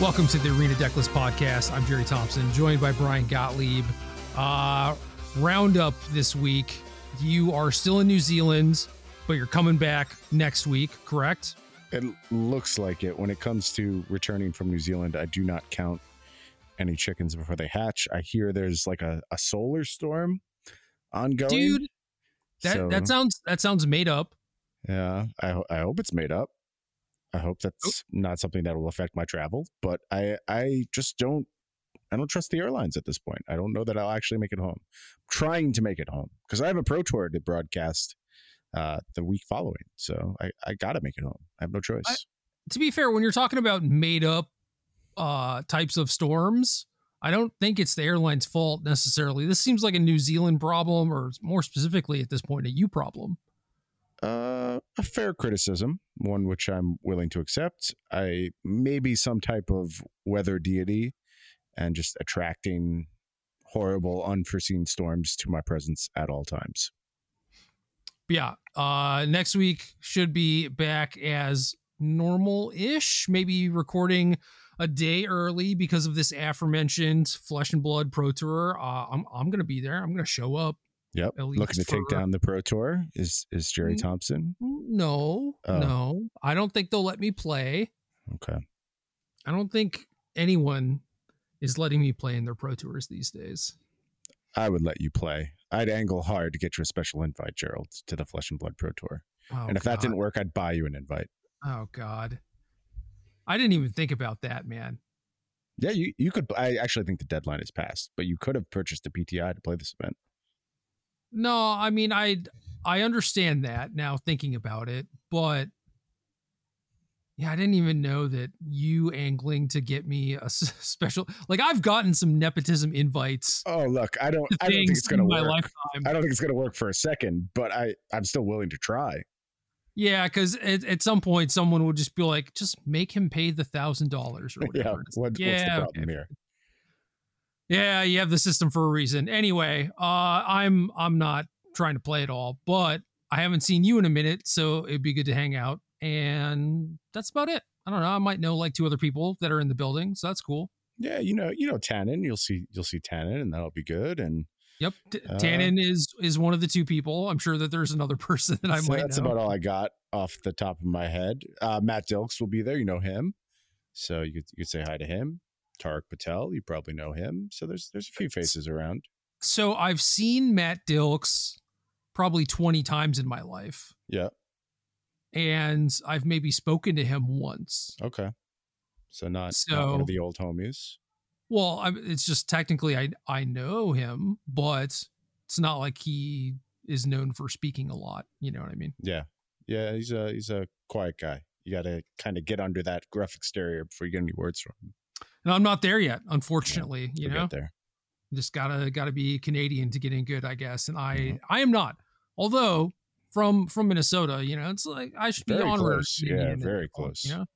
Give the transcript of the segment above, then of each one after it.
Welcome to the Arena Decklist podcast. I'm Gerry Thompson, joined by Bryan Gottlieb. Uh, roundup this week. You are still in New Zealand, but you're coming back next week, correct? It looks like it. When it comes to returning from New Zealand, I do not count any chickens before they hatch. I hear there's like a, a solar storm ongoing. Dude, that So- that sounds that sounds made up. Yeah, I, I hope it's made up. I hope that's not something that will affect my travel, but I I just don't I don't trust the airlines at this point. I don't know that I'll actually make it home. trying to make it home because I have a pro tour to broadcast uh, the week following, so I I got to make it home. I have no choice. I- To be fair, when you're talking about made up uh, types of storms, I don't think it's the airline's fault necessarily. This seems like a New Zealand problem, or more specifically at this point, a you problem. Uh, a fair criticism, one which I'm willing to accept. I maybe some type of weather deity and just attracting horrible, unforeseen storms to my presence at all times. Yeah, uh, next week should be back as normal ish, maybe recording a day early because of this aforementioned Flesh and Blood Pro Tour. Uh, I'm, I'm going to be there. I'm going to show up. Yep, looking to least take down the pro tour is is Gerry Mm. Thompson. No, Oh. no, I don't think they'll let me play. Okay, I don't think anyone is letting me play in their pro tours these days. I would let you play. I'd angle hard to get you a special invite, Gerald, to the Flesh and Blood Pro Tour. Oh, and if that didn't work, I'd buy you an invite. oh God, I didn't even think about that, man. Yeah, you you could. I actually think the deadline is passed, but you could have purchased a PTI to play this event. No, I mean I I understand that now thinking about it, but yeah, I didn't even know that you angling to get me a s- special like I've gotten some nepotism invites Oh, look, I don't. I don't think it's gonna work. lifetime. I don't think it's gonna work for a second, but I I'm still willing to try. Yeah, because at, at some point someone would just be like, just make him pay the thousand dollars or Yeah, whatever. It's what, like, what's the problem okay. here? Yeah, you have the system for a reason. Anyway, uh, I'm I'm not trying to play at all, but I haven't seen you in a minute, so it'd be good to hang out. And that's about it. I don't know. I might know like two other people that are in the building, so that's cool. Yeah, you know, you know, Tannen. You'll see, you'll see Tannen, and that'll be good. And Yep, T- Uh, Tannen is is one of the two people. I'm sure that there's another person that I so might that's know. about all I got off the top of my head. Uh, Matt Dilks will be there. You know him, so you could you could say hi to him. Tariq Patel, you probably know him. So there's there's a few faces around. so I've seen Matt Dilks probably 20 times in my life, Yeah. and I've maybe spoken to him once. Okay. So not, not one of the old homies. Well, I, it's just technically I I know him, but it's not like he is known for speaking a lot. You know what I mean? Yeah. Yeah, he's a he's a quiet guy. You got to kind of get under that gruff exterior before you get any words from him. And I'm not there yet, unfortunately. you You'll know, there. just gotta gotta be Canadian to get in good, I guess. And I Mhm. I am not. Although from from Minnesota, you know, it's like I should be Very honored. close. Yeah, very close. You know,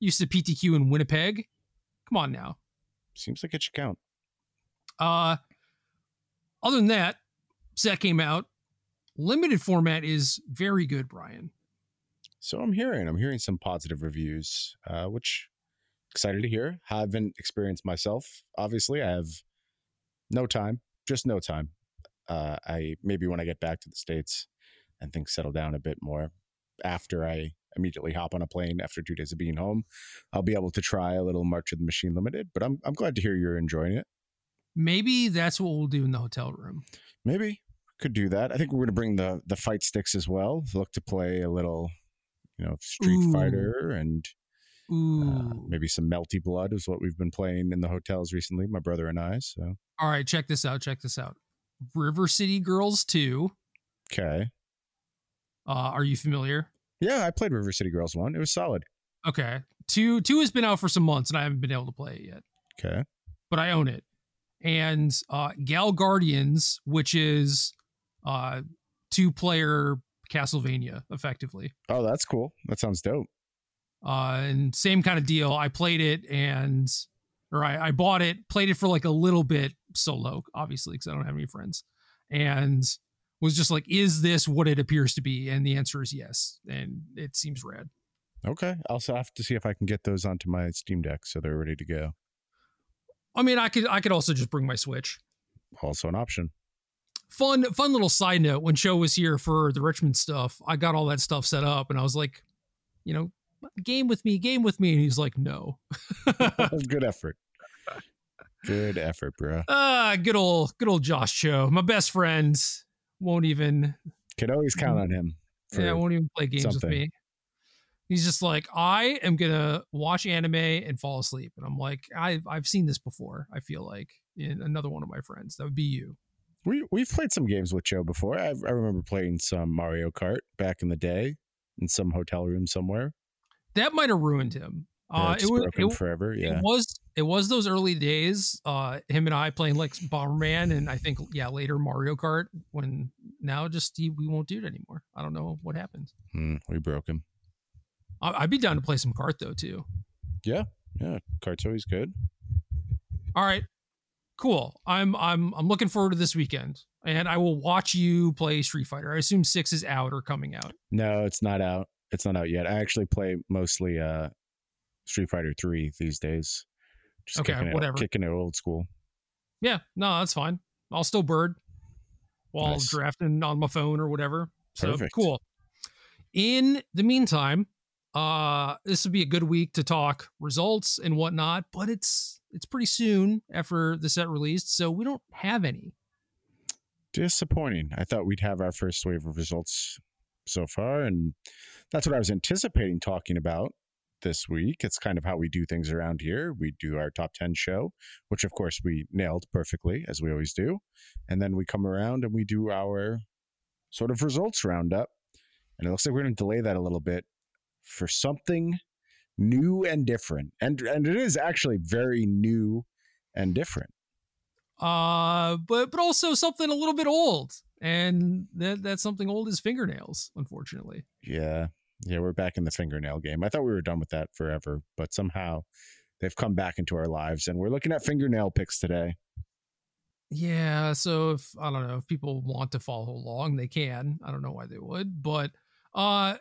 used to PTQ in Winnipeg. Come on now. Seems like it should count. Uh, other than that, set came out. Limited format is very good, Bryan. So I'm hearing, I'm hearing some positive reviews, uh, which excited to hear. Haven't experienced myself. Obviously, I have no time, just no time. Uh, I maybe when I get back to the states and things settle down a bit more, after I immediately hop on a plane after two days of being home, I'll be able to try a little March of the Machine Limited. But I'm I'm glad to hear you're enjoying it. Maybe that's what we'll do in the hotel room. Maybe could do that. I think we're going to bring the the fight sticks as well. Look to play a little, you know, Street Ooh. Fighter and. Uh, maybe some melty blood is what we've been playing in the hotels recently, my brother and I. So All right, check this out. Check this out. River City Girls 2. okay, Uh, are you familiar? yeah, I played River City Girls one. It was solid. Okay. Two two has been out for some months and I haven't been able to play it yet. Okay, But I own it. And uh Gal Guardians, which is uh two player Castlevania, effectively. oh, that's cool. That sounds dope. Uh and same kind of deal. I played it and or I, I bought it, played it for like a little bit solo, obviously, because I don't have any friends. And was just like, is this what it appears to be? And the answer is yes. And it seems rad. Okay. I'll also have to see if I can get those onto my Steam Deck so they're ready to go. I mean, I could I could also just bring my Switch. Also an option. Fun fun little side note. When Joe was here for the Richmond stuff, I got all that stuff set up, and I was like, you know, game with me, game with me, and he's like, no. Good effort. Good effort, bro. Ah, good old good old Josh Cho, my best friend. Won't even Can always count on him. yeah, won't even play games something. with me. He's just like, I am gonna watch anime and fall asleep, and I'm like, I've I've seen this before. I feel like in another one of my friends, that would be you. We we've played some games with Joe before. I, I remember playing some Mario Kart back in the day in some hotel room somewhere. That might have ruined him. Uh, it was broken it, forever. Yeah. it was it was those early days. Uh, him and I playing like Bomberman, and I think yeah later Mario Kart. When now just he, we won't do it anymore. I don't know what happened. Hmm, we broke him. I, I'd be down to play some kart though too. Yeah, yeah, kart's always good. All right, cool. I'm I'm I'm looking forward to this weekend, and I will watch you play Street Fighter. I assume six is out or coming out. No, it's not out. It's not out yet. I actually play mostly uh Street Fighter 3 these days. Just Okay, kicking it, whatever. Kicking it old school. Yeah, no, that's fine. I'll still bird while Nice. drafting on my phone or whatever. So Perfect. cool. In the meantime, uh, this would be a good week to talk results and whatnot, but it's it's pretty soon after the set released, so we don't have any. Disappointing. I thought we'd have our first wave of results so far, and that's what I was anticipating talking about this week. It's kind of how we do things around here. We do our top 10 show, which of course we nailed perfectly, as we always do. And then we come around and we do our sort of results roundup. And it looks like we're going to delay that a little bit for something new and different. And and it is actually very new and different. Uh, but but also something a little bit old, and that that something old as fingernails, unfortunately. Yeah. Yeah, we're back in the fingernail game. I thought we were done with that forever, but somehow they've come back into our lives and we're looking at fingernail picks today. Yeah, so if I don't know if people want to follow along, they can. I don't know why they would, but uh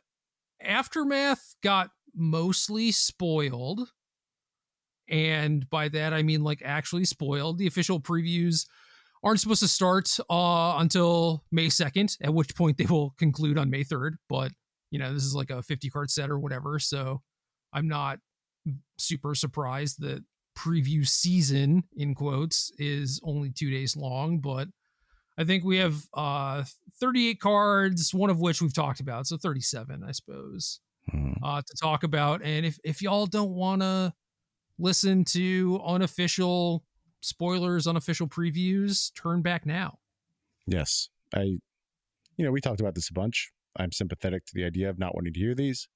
Aftermath got mostly spoiled. And by that I mean like actually spoiled. The official previews aren't supposed to start uh until May 2nd, at which point they will conclude on May 3rd, but you know, this is like a 50 card set or whatever, so I'm not super surprised that preview season in quotes is only two days long but i think we have uh 38 cards one of which we've talked about so 37 i suppose Hmm. uh to talk about and if if y'all don't want to listen to unofficial spoilers unofficial previews turn back now Yes. I you know, we talked about this a bunch. I'm sympathetic to the idea of not wanting to hear these.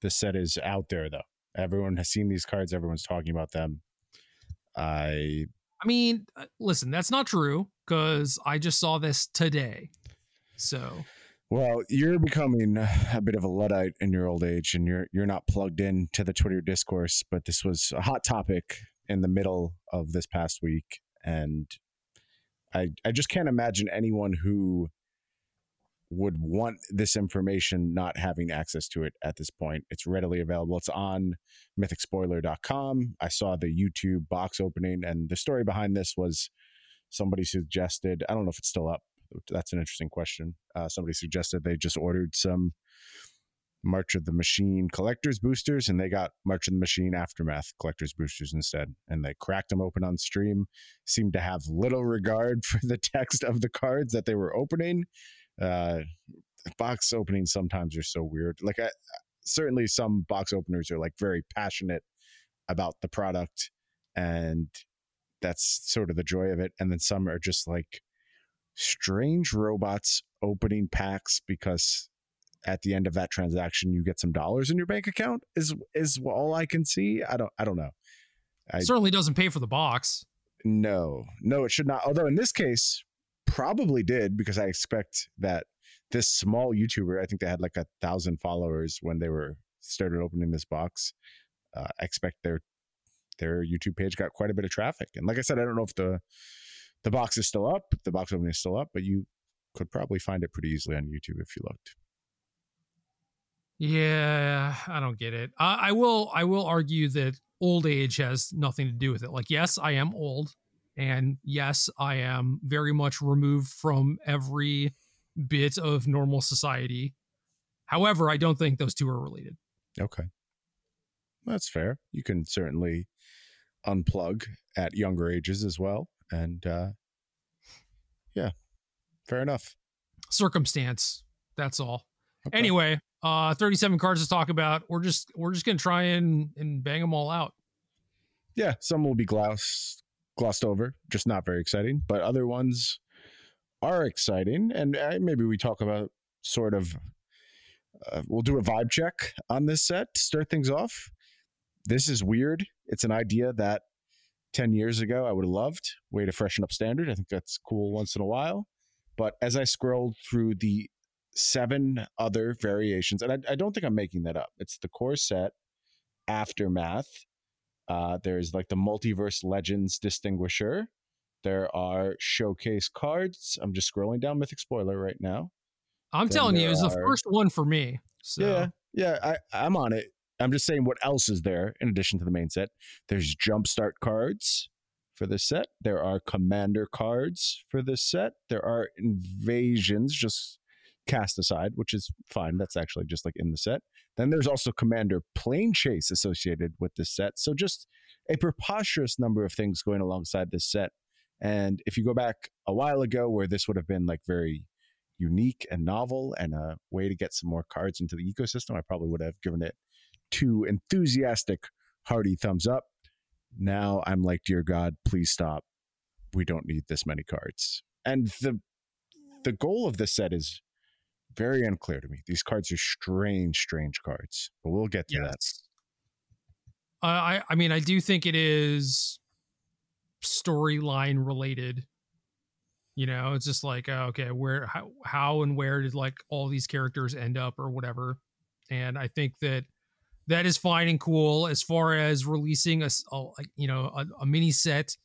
The set is out there though. Everyone has seen these cards, everyone's talking about them. I i mean uh, listen that's not true because i just saw this today so Well, you're becoming a bit of a luddite in your old age, and you're you're not plugged in to the Twitter discourse. But this was a hot topic in the middle of this past week, and I I just can't imagine anyone who would want this information not having access to it at this point. It's readily available. It's on mythicspoiler.com. I saw the YouTube box opening, and the story behind this was somebody suggested. I don't know if it's still up. That's an interesting question. Uh, somebody suggested they just ordered some March of the Machine collectors boosters, and they got March of the Machine Aftermath collectors boosters instead. And they cracked them open on stream. Seemed to have little regard for the text of the cards that they were opening. Uh, box openings sometimes are so weird. Like, I, certainly some box openers are like very passionate about the product, and that's sort of the joy of it. And then some are just like strange robots opening packs because at the end of that transaction you get some dollars in your bank account is is all I can see. I don't I don't know. I- certainly doesn't pay for the box No, no, it should not. Although in this case, probably did because I expect that this small YouTuber, I think they had like a thousand followers when they were started opening this box. Uh, I expect their their YouTube page got quite a bit of traffic. And like I said, I don't know if the the box is still up, the box opening is still up, but you could probably find it pretty easily on YouTube if you looked. Yeah, I don't get it. I, I will. I will argue that old age has nothing to do with it. Like, yes, I am old, and yes, I am very much removed from every bit of normal society. However, I don't think those two are related. Okay. That's fair. You can certainly unplug at younger ages as well. And uh, yeah, fair enough. Circumstance. That's all. Okay. Anyway, uh 37 cards to talk about. We're just we're just gonna try and and bang them all out. Yeah, some will be glossed glossed over, just not very exciting. But other ones are exciting, and uh, maybe we talk about sort of. Uh, we'll do a vibe check on this set to start things off. This is weird. It's an idea that 10 years ago I would have loved. Way to freshen up standard. I think that's cool once in a while. But as I scrolled through the seven other variations, and I, I don't think I'm making that up, it's the core set, Aftermath. Uh, there's like the Multiverse Legends Distinguisher. There are showcase cards. I'm just scrolling down Mythic Spoiler right now. I'm then telling you, it was are... the first one for me. So. Yeah, yeah, I, I'm on it. I'm just saying what else is there in addition to the main set. There's jumpstart cards for this set. There are commander cards for this set. There are invasions just cast aside, which is fine. That's actually just like in the set. Then there's also commander plane chase associated with this set. So just a preposterous number of things going alongside this set. And if you go back a while ago where this would have been like very unique and novel and a way to get some more cards into the ecosystem, I probably would have given it two enthusiastic, hearty thumbs up. Now I'm like, dear God, please stop. We don't need this many cards. And the the goal of this set is very unclear to me. These cards are strange, strange cards, but we'll get to yes. that. Uh, I I mean, I do think it is storyline related. You know, it's just like uh, okay, where how how and where did like all these characters end up or whatever. And I think that that is fine and cool as far as releasing a, a you know a, a, mini set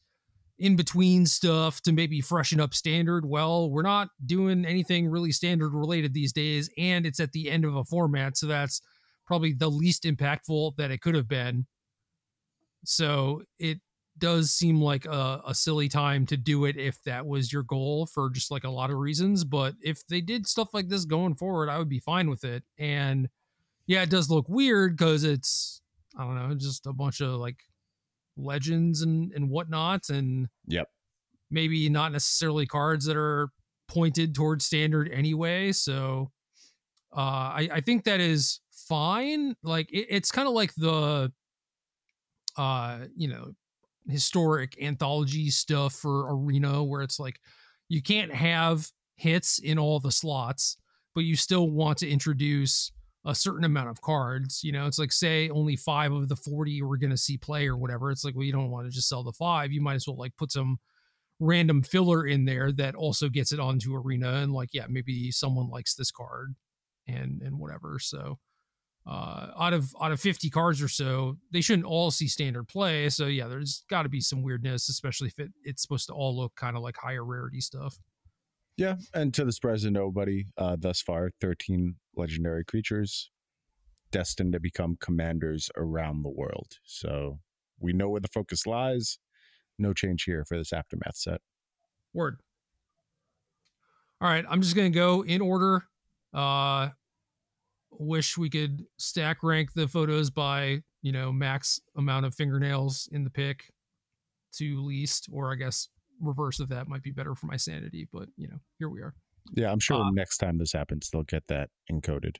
in between stuff to maybe freshen up standard. Well we're not doing anything really standard related these days and it's at the end of a format so that's probably the least impactful that it could have been. So it does seem like a, a silly time to do it if that was your goal for just like a lot of reasons but if they did stuff like this going forward i would be fine with it. And yeah, it does look weird because it's I don't know, just a bunch of like legends and and whatnot, and yep, maybe not necessarily cards that are pointed towards standard anyway. So uh, I I think that is fine. Like it, it's kind of like the uh you know historic anthology stuff for arena where it's like you can't have hits in all the slots but you still want to introduce a certain amount of cards. You know, it's like say only five of the 40 we're going to see play or whatever. It's like, well, you don't want to just sell the five. You might as well like put some random filler in there that also gets it onto arena and like, yeah, maybe someone likes this card and and whatever. So uh out of out of 50 cards or so they shouldn't all see standard play so yeah there's got to be some weirdness especially if it, it's supposed to all look kind of like higher rarity stuff yeah, and to the surprise of nobody, uh, thus far, 13 legendary creatures destined to become commanders around the world. So we know where the focus lies. No change here for this aftermath set. Word. All right, I'm just gonna go in order. Uh, wish we could stack rank the photos by you know max amount of fingernails in the pick to least, or I guess reverse of that might be better for my sanity. But you know, here we are. Yeah, I'm sure uh, next time this happens, they'll get that encoded.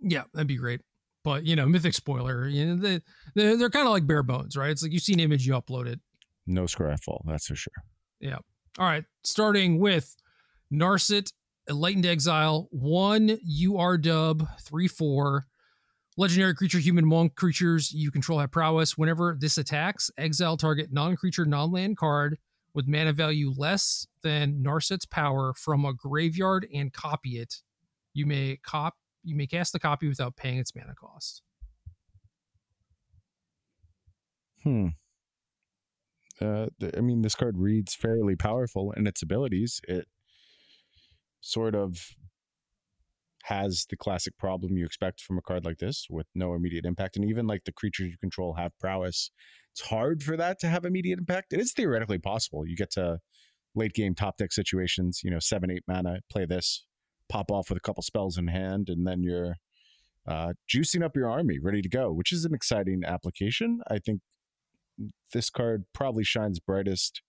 Yeah, that'd be great. But you know, mythic spoiler, you know, they they're, they're kind of like bare bones, right? It's like you see an image, you upload it. No scryfall, that's for sure. Yeah. All right. Starting with Narset, Enlightened Exile, one UR dub, three four. Legendary creature, human monk creatures you control have prowess. Whenever this attacks, exile target non creature, non land card with mana value less than Narset's power from a graveyard and copy it. You may cop you may cast the copy without paying its mana cost. Hmm. Uh, I mean, this card reads fairly powerful in its abilities. It sort of has the classic problem you expect from a card like this with no immediate impact. And even like the creatures you control have prowess. It's hard for that to have immediate impact. It is theoretically possible. You get to late game top deck situations, you know, seven, eight mana, play this, pop off with a couple spells in hand, and then you're uh, juicing up your army, ready to go, which is an exciting application. I think this card probably shines brightest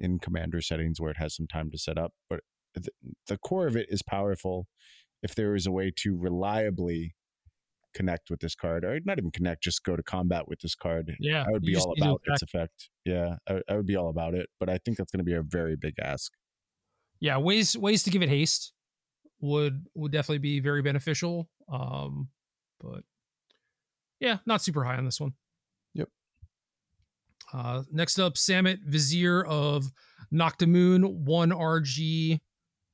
in commander settings where it has some time to set up, but the, the core of it is powerful if there is a way to reliably connect with this card, or not even connect, just go to combat with this card. Yeah, I would be all about its effect. Yeah, I, I, would be all about it, but I think that's going to be a very big ask. Yeah, ways ways to give it haste would would definitely be very beneficial. Um, but yeah, not super high on this one. Yep. Uh, next up, Samut Vizier of Naktamun, one RG.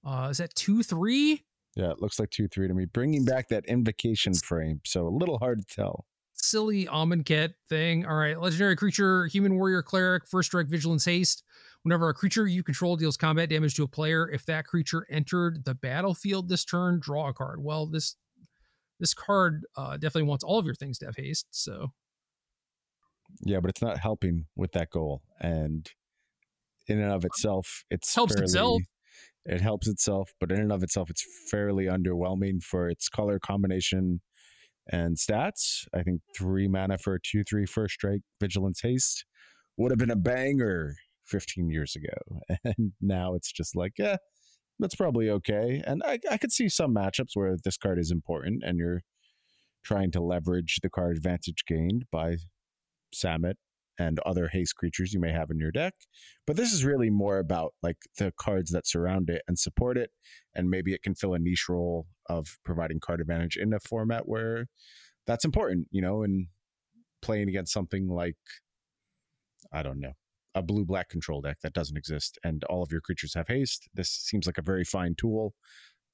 Uh, is that two three? Yeah, it looks like two three to me. Bringing back that invocation frame, so a little hard to tell. Silly Amonkhet thing. All right, legendary creature, human warrior cleric, first strike, vigilance, haste. Whenever a creature you control deals combat damage to a player, if that creature entered the battlefield this turn, draw a card. Well, this this card uh, definitely wants all of your things to have haste. So, yeah, but it's not helping with that goal, and in and of itself, it's helps fairly, itself. It helps itself, but in and of itself, it's fairly underwhelming for its color combination and stats. I think three mana for a 2 3 first strike, vigilance haste would have been a banger 15 years ago. And now it's just like, yeah, that's probably okay. And I, I could see some matchups where this card is important and you're trying to leverage the card advantage gained by Samut and other haste creatures you may have in your deck. But this is really more about like the cards that surround it and support it. And maybe it can fill a niche role of providing card advantage in a format where that's important, you know, and playing against something like, I don't know, a blue black control deck that doesn't exist and all of your creatures have haste. This seems like a very fine tool,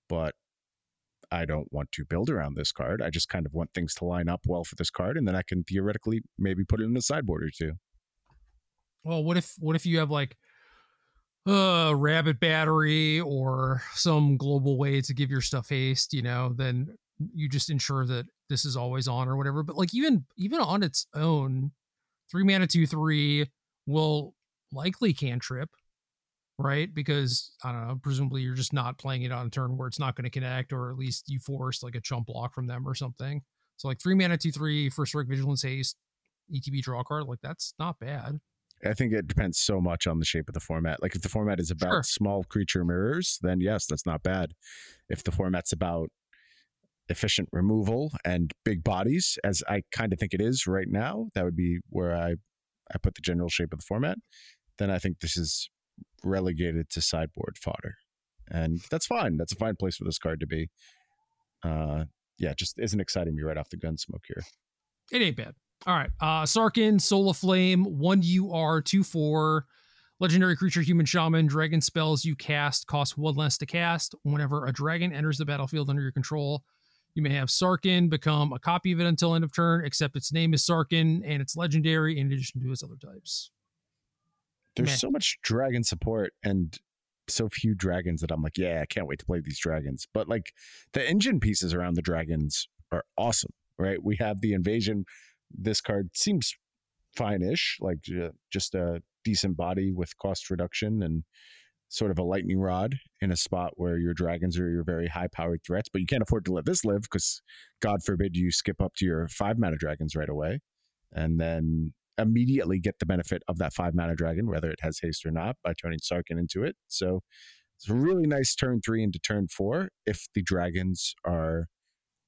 but I don't want to build around this card. I just kind of want things to line up well for this card, and then I can theoretically maybe put it in a sideboard or two. Well, what if what if you have like a rabbit battery or some global way to give your stuff haste? You know, then you just ensure that this is always on or whatever. But like even even on its own, three mana two three will likely cantrip right? Because I don't know, presumably you're just not playing it on a turn where it's not going to connect, or at least you force like a chump block from them or something. So like three mana, two three, first strike, vigilance, haste, ETB draw card, like that's not bad. I think it depends so much on the shape of the format. Like if the format is about sure. small creature mirrors, then yes, that's not bad. If the format's about efficient removal and big bodies, as I kind of think it is right now, that would be where I I put the general shape of the format. Then I think this is relegated to sideboard fodder. And that's fine. That's a fine place for this card to be. Uh, yeah, just isn't exciting me right off the gun smoke here. It ain't bad. All right. Uh, Sarkhan, Soul of Flame, 1 UR, 2 4. Legendary creature, human shaman, dragon spells you cast cost one less to cast. Whenever a dragon enters the battlefield under your control, you may have Sarkhan become a copy of it until end of turn, except its name is Sarkhan and it's legendary in addition to its other types there's Meh. so much dragon support and so few dragons that I'm like, yeah, I can't wait to play these dragons. But like the engine pieces around the dragons are awesome, right? We have the invasion. This card seems fine-ish, like just a decent body with cost reduction and sort of a lightning rod in a spot where your dragons are your very high-powered threats, but you can't afford to let this live because God forbid you skip up to your five mana dragons right away. And then immediately get the benefit of that five mana dragon, whether it has haste or not, by turning Sarkhan into it. So it's a really nice turn three into turn four if the dragons are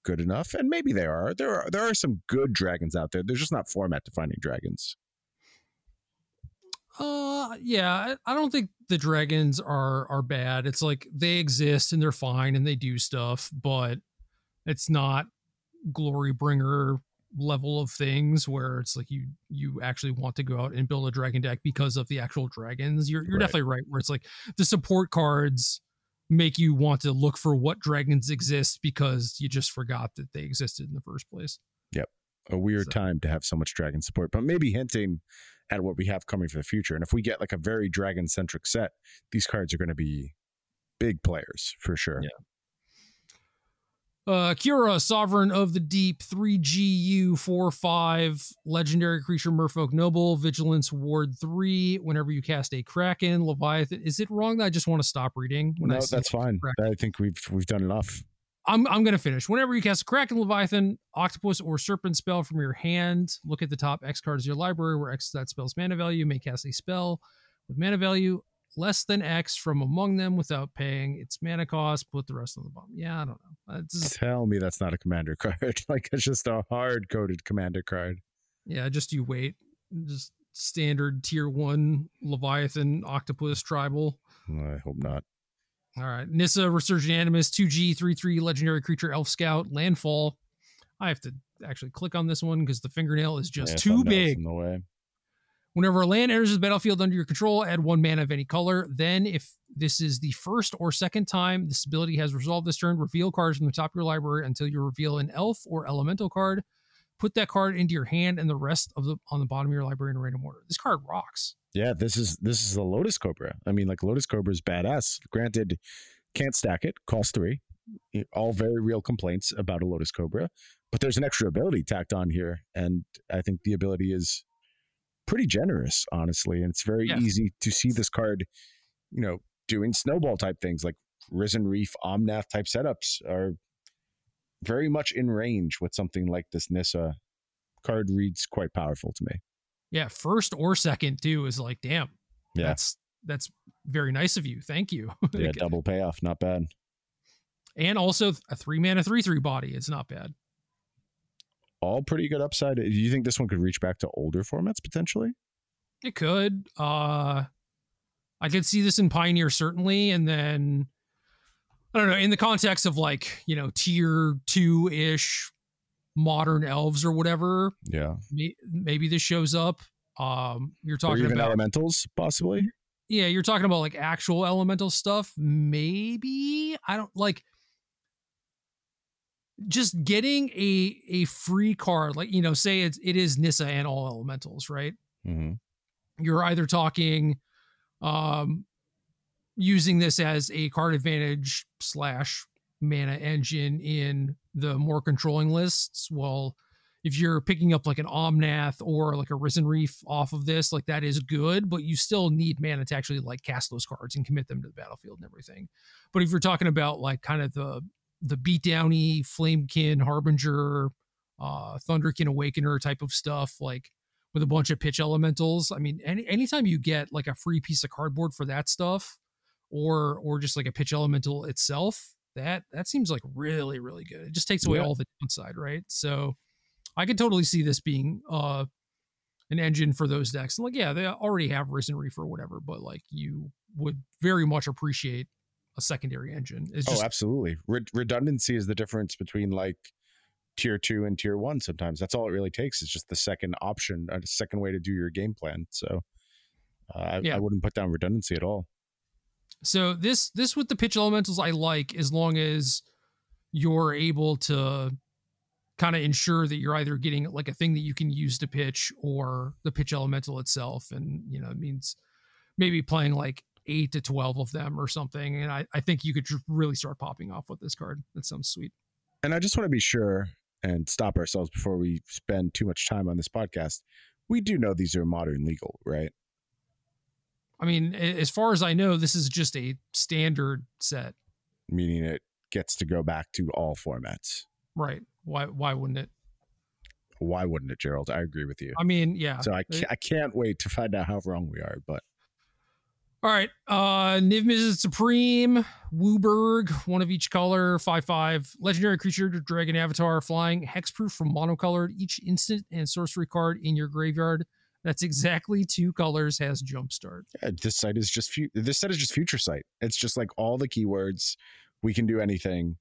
good enough, and maybe they are. There are there are some good dragons out there. There's just not format defining dragons. Uh, yeah, I don't think the dragons are are bad. It's like they exist and they're fine and they do stuff, but it's not glory bringer level of things where it's like you you actually want to go out and build a dragon deck because of the actual dragons you're, you're right. definitely right where it's like the support cards make you want to look for what dragons exist because you just forgot that they existed in the first place yep a weird so. time to have so much dragon support but maybe hinting at what we have coming for the future and if we get like a very dragon centric set these cards are going to be big players for sure yeah Uh, Kiora, Sovereign of the Deep, 3GU 4 5, Legendary Creature, Merfolk Noble, Vigilance Ward 3. Whenever you cast a Kraken, Leviathan. Is it wrong that I just want to stop reading? When no, I that's fine. Kraken? I think we've we've done enough. I'm I'm gonna finish. Whenever you cast a Kraken, Leviathan, Octopus, or Serpent spell from your hand, look at the top X cards of your library, where X is that spell's mana value. You may cast a spell with mana value less than X from among them without paying its mana cost. Put the rest on the bottom. Yeah, I don't know. Uh, just, Tell me that's not a commander card. like it's just a hard coded commander card. Yeah, just you wait. Just standard tier one Leviathan Octopus tribal. I hope not. All right. Nissa Resurgent Animus 2G 3 3 Legendary Creature Elf Scout Landfall. I have to actually click on this one because the fingernail is just yeah, too big. In the way. Whenever a land enters the battlefield under your control, add one mana of any color. Then, if this is the first or second time this ability has resolved this turn, reveal cards from the top of your library until you reveal an elf or elemental card. Put that card into your hand and the rest of the on the bottom of your library in random order. This card rocks. Yeah, this is this is the Lotus Cobra. I mean, like Lotus Cobra is badass. Granted, can't stack it, cost three. All very real complaints about a Lotus Cobra, but there's an extra ability tacked on here, and I think the ability is pretty generous, honestly. And it's very easy to see this card, you know, doing snowball type things like Risen Reef, Omnath type setups are very much in range with something like this Nissa card reads quite powerful to me. Yeah, first or second too is like, damn. Yeah. That's that's very nice of you. Thank you. yeah, double payoff, not bad. And also a three mana three three body. It's not bad all pretty good upside. Do you think this one could reach back to older formats potentially? It could. Uh I could see this in Pioneer certainly, and then I don't know, in the context of like, you know, tier two ish modern elves or whatever. Yeah. Maybe this shows up. Um you're talking about elementals, possibly. Yeah, you're talking about like actual elemental stuff. Maybe. I don't like just getting a a free card, like you know, say it's it is Nissa and all elementals, right? Mm-hmm. You're either talking um using this as a card advantage slash mana engine in the more controlling lists. Well, if you're picking up like an Omnath or like a Risen Reef off of this, like that is good, but you still need mana to actually like cast those cards and commit them to the battlefield and everything. But if you're talking about like kind of the the beatdowny flamekin harbinger uh thunderkin awakener type of stuff like with a bunch of pitch elementals. I mean any anytime you get like a free piece of cardboard for that stuff or or just like a pitch elemental itself that that seems like really really good. It just takes away yeah. all the downside right? So i could totally see this being uh an engine for those decks. And like yeah they already have risen reef or whatever but like you would very much appreciate a secondary engine. It's oh, just, oh, absolutely. Re- redundancy is the difference between like tier two and tier one. Sometimes that's all it really takes is just the second option, a second way to do your game plan. So uh, I, yeah. I wouldn't put down redundancy at all. So this this with the pitch elementals I like as long as you're able to kind of ensure that you're either getting like a thing that you can use to pitch or the pitch elemental itself and you know it means maybe playing like eight to 12 of them or something. And I, I think you could really start popping off with this card. That sounds sweet. And I just want to be sure and stop ourselves before we spend too much time on this podcast. We do know these are modern legal, right? I mean, as far as I know, this is just a standard set. Meaning it gets to go back to all formats. Right. Why why wouldn't it? Why wouldn't it, Gerald? I agree with you. I mean, yeah. So I I can't wait to find out how wrong we are, but all right. Uh Niv Mizzet Supreme, WUBRG, one of each color, 5 5. Legendary creature, dragon avatar, flying, hexproof from monocolored. Each instant and sorcery card in your graveyard. That's exactly two colors has jumpstart. Yeah, this site is just fu- this set is just Future Sight. It's just like all the keywords. We can do anything.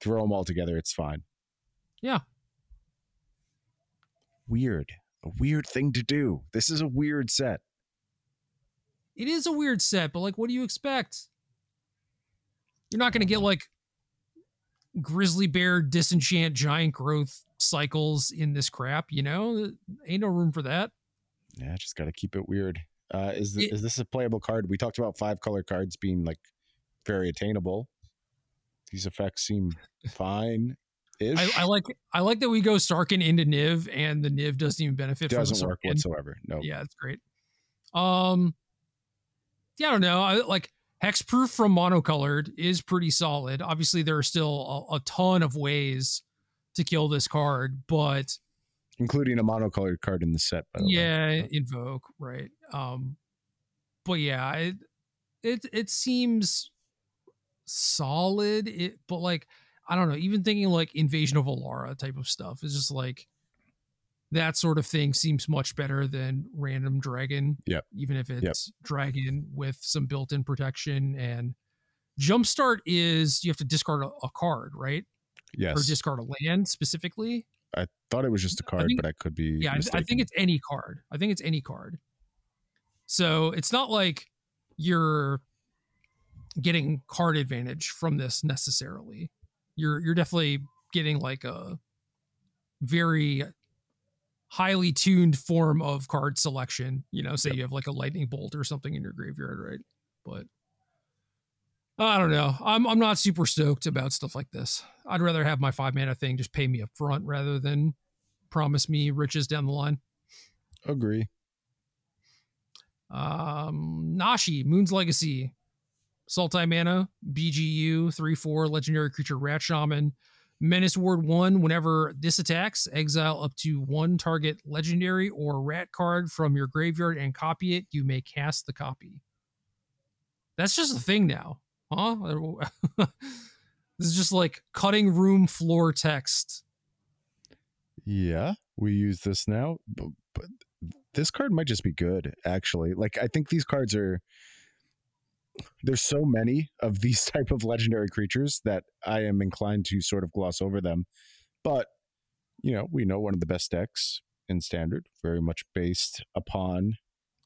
Throw them all together. It's fine. Yeah. Weird. A weird thing to do. This is a weird set it is a weird set, but like, what do you expect? You're not going to get like grizzly bear disenchant giant growth cycles in this crap, you know? Ain't no room for that. Yeah, just got to keep it weird. Uh, is this, it, is this a playable card? We talked about five color cards being like very attainable. These effects seem fine. I, I like I like that we go Sarkhan into Niv and the Niv doesn't even benefit doesn't from the work whatsoever. No. Yeah, it's great. Um, yeah, I don't know. I like hexproof from monocolored is pretty solid. Obviously, there are still a, a ton of ways to kill this card, but Including a monocolored card in the set, by the way. yeah, invoke right. Um, but yeah, it it it seems solid. It but like I don't know. Even thinking like invasion of Alara type of stuff is just like that sort of thing seems much better than random dragon. Yep. Even if it's dragon with some built-in protection and jumpstart is you have to discard a, a card, right? Yes. Or discard a land specifically. I thought it was just a card, think- but I could be. Yeah, I, I think it's any card. I think it's any card. So it's not like you're getting card advantage from this necessarily. You're you're definitely getting like a very highly tuned form of card selection. You know, say Yep. you have like a lightning bolt or something in your graveyard, right? But I don't know. I'm I'm not super stoked about stuff like this. I'd rather have my five mana thing just pay me up front rather than promise me riches down the line. Agree. Um, Nashi, Moon's Legacy, Sultai Mana, BGU, 3 4, Legendary Creature, Rat Shaman, Menace Ward 1. Whenever this attacks, exile up to one target legendary or rat card from your graveyard and copy it. You may cast the copy. That's just a thing now, huh? this is just like cutting room floor text. Yeah, we use this now, but, but this card might just be good. Actually, like I think these cards are. There's so many of these type of legendary creatures that I am inclined to sort of gloss over them, but you know we know one of the best decks in standard, very much based upon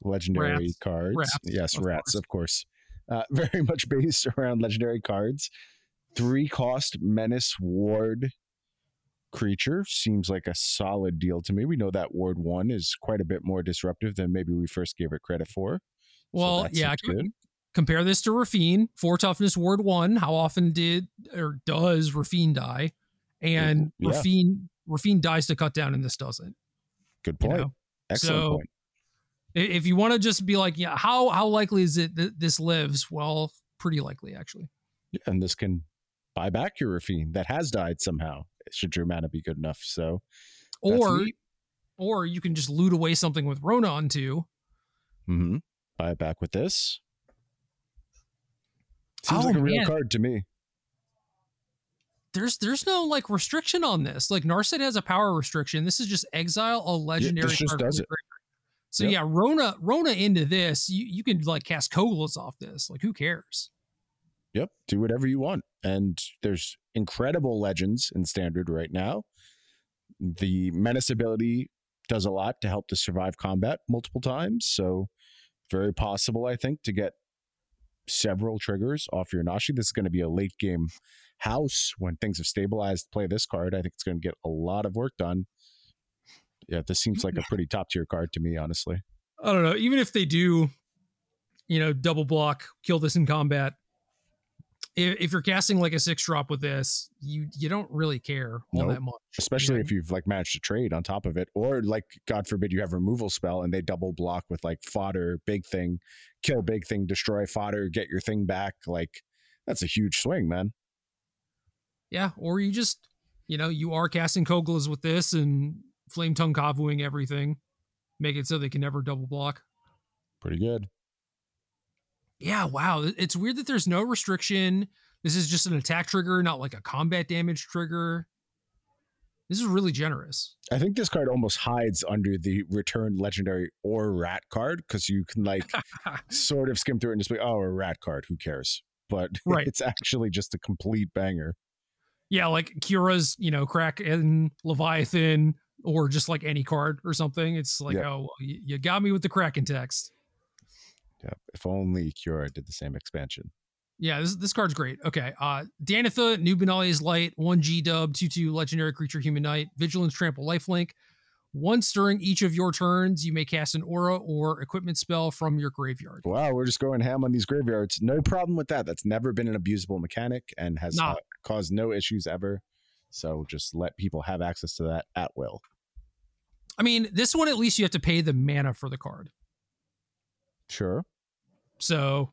legendary Rats. cards. Rats, yes, of rats, course. of course. Uh, very much based around legendary cards. Three cost menace ward creature seems like a solid deal to me. We know that Ward One is quite a bit more disruptive than maybe we first gave it credit for. Well, that yeah, good. Compare this to Raffine. Four toughness ward one. How often did or does Raffine die? And Yeah. Raffine Raffine dies to cut down, and this doesn't. Good You point. know? Excellent So- point. If you want to just be like, yeah, how how likely is it that this lives? Well, pretty likely actually. Yeah, and this can buy back your Raffine that has died somehow. Should your mana be good enough? So Or neat. or you can just loot away something with Rona too. Mhm. buy it back with this. Seems Oh, like a oh, real man. card to me. There's there's no like restriction on this. Like Narset has a power restriction. This is just exile a legendary just card does it. So Yep. yeah, Rona Rona into this, you, you can like cast Koglas off this. Like who cares? Yep, do whatever you want. And there's incredible legends in standard right now. The menace ability does a lot to help to survive combat multiple times. So very possible, I think, to get several triggers off your Nashi. This is going to be a late game house when things have stabilized. Play this card. I think it's going to get a lot of work done. Yeah, this seems like a pretty top tier card to me, honestly. I don't know. Even if they do, you know, double block, kill this in combat. If, you're casting like a six drop with this, you you don't really care all Nope. that much. especially if you've like managed to trade on top of it or like god forbid you have removal spell and they double block with like fodder big thing kill big thing destroy fodder get your thing back like that's a huge swing man Yeah, or you just, you know, you are casting Koglas with this and Flame Tongue Kavuing everything, make it so they can never double block. pretty good Yeah, wow. It's weird that there's no restriction. This is just an attack trigger, not like a combat damage trigger. This is really generous. i think this card almost hides under the return legendary or rat card because you can like sort of skim through it and just be oh a rat card who cares but Right. it's actually just a complete banger yeah, like Kiora's, you know, Kraken Leviathan, or just like any card or something. It's like, Yeah. oh, you, you got me with the Kraken text. Yeah if only Kiora did the same expansion Yeah, this this card's great. Okay. Uh Danitha, New Benali's Light, 1G dub, 2 2 legendary creature, human knight, vigilance, trample, lifelink. Once during each of your turns, you may cast an aura or equipment spell from your graveyard. Wow, we're just going ham on these graveyards. No problem with that. That's never been an abusable mechanic and has Nah. uh, caused no issues ever. So just let people have access to that at will. I mean, this one at least you have to pay the mana for the card. Sure. So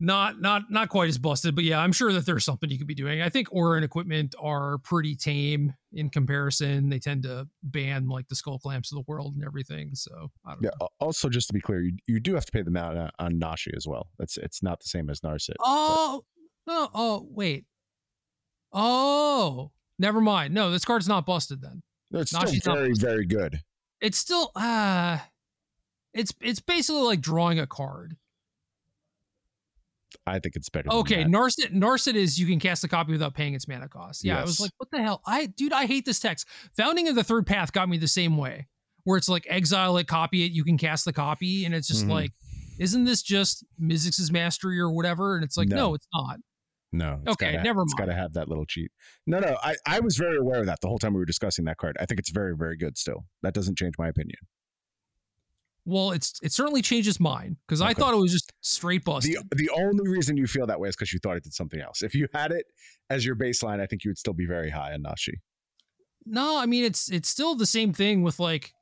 not not not quite as busted, but yeah, I'm sure that there's something you could be doing. I think aura and equipment are pretty tame in comparison. They tend to ban like the skull clamps of the world and everything. So I don't Yeah. know. Also, just to be clear, you, you do have to pay the mana on Nashi as well. That's it's not the same as Narset. Oh no! Oh wait. Oh, never mind. No, this card's not busted then. No, it's Nashi's still very, very good. It's still uh it's it's basically like drawing a card. I think it's better. Okay. Narset Narset is you can cast a copy without paying its mana cost. Yeah, I was like, what the hell? I dude, I hate this text. Founding of the Third Path got me the same way, where it's like exile it, copy it, you can cast the copy, and it's just Mhm. like, isn't this just Mizzix's mastery or whatever? And it's like, no, No. it's not. No. it's Okay, gotta- never It's got to have that little cheat. No, no. I, I was very aware of that the whole time we were discussing that card. I think it's very, very good still. That doesn't change my opinion. Well, it's it certainly changes mine because I thought it was just straight busted. The the only reason you feel that way is because you thought it did something else. If you had it as your baseline, I think you would still be very high on Nashi. No, I mean it's it's still the same thing with like,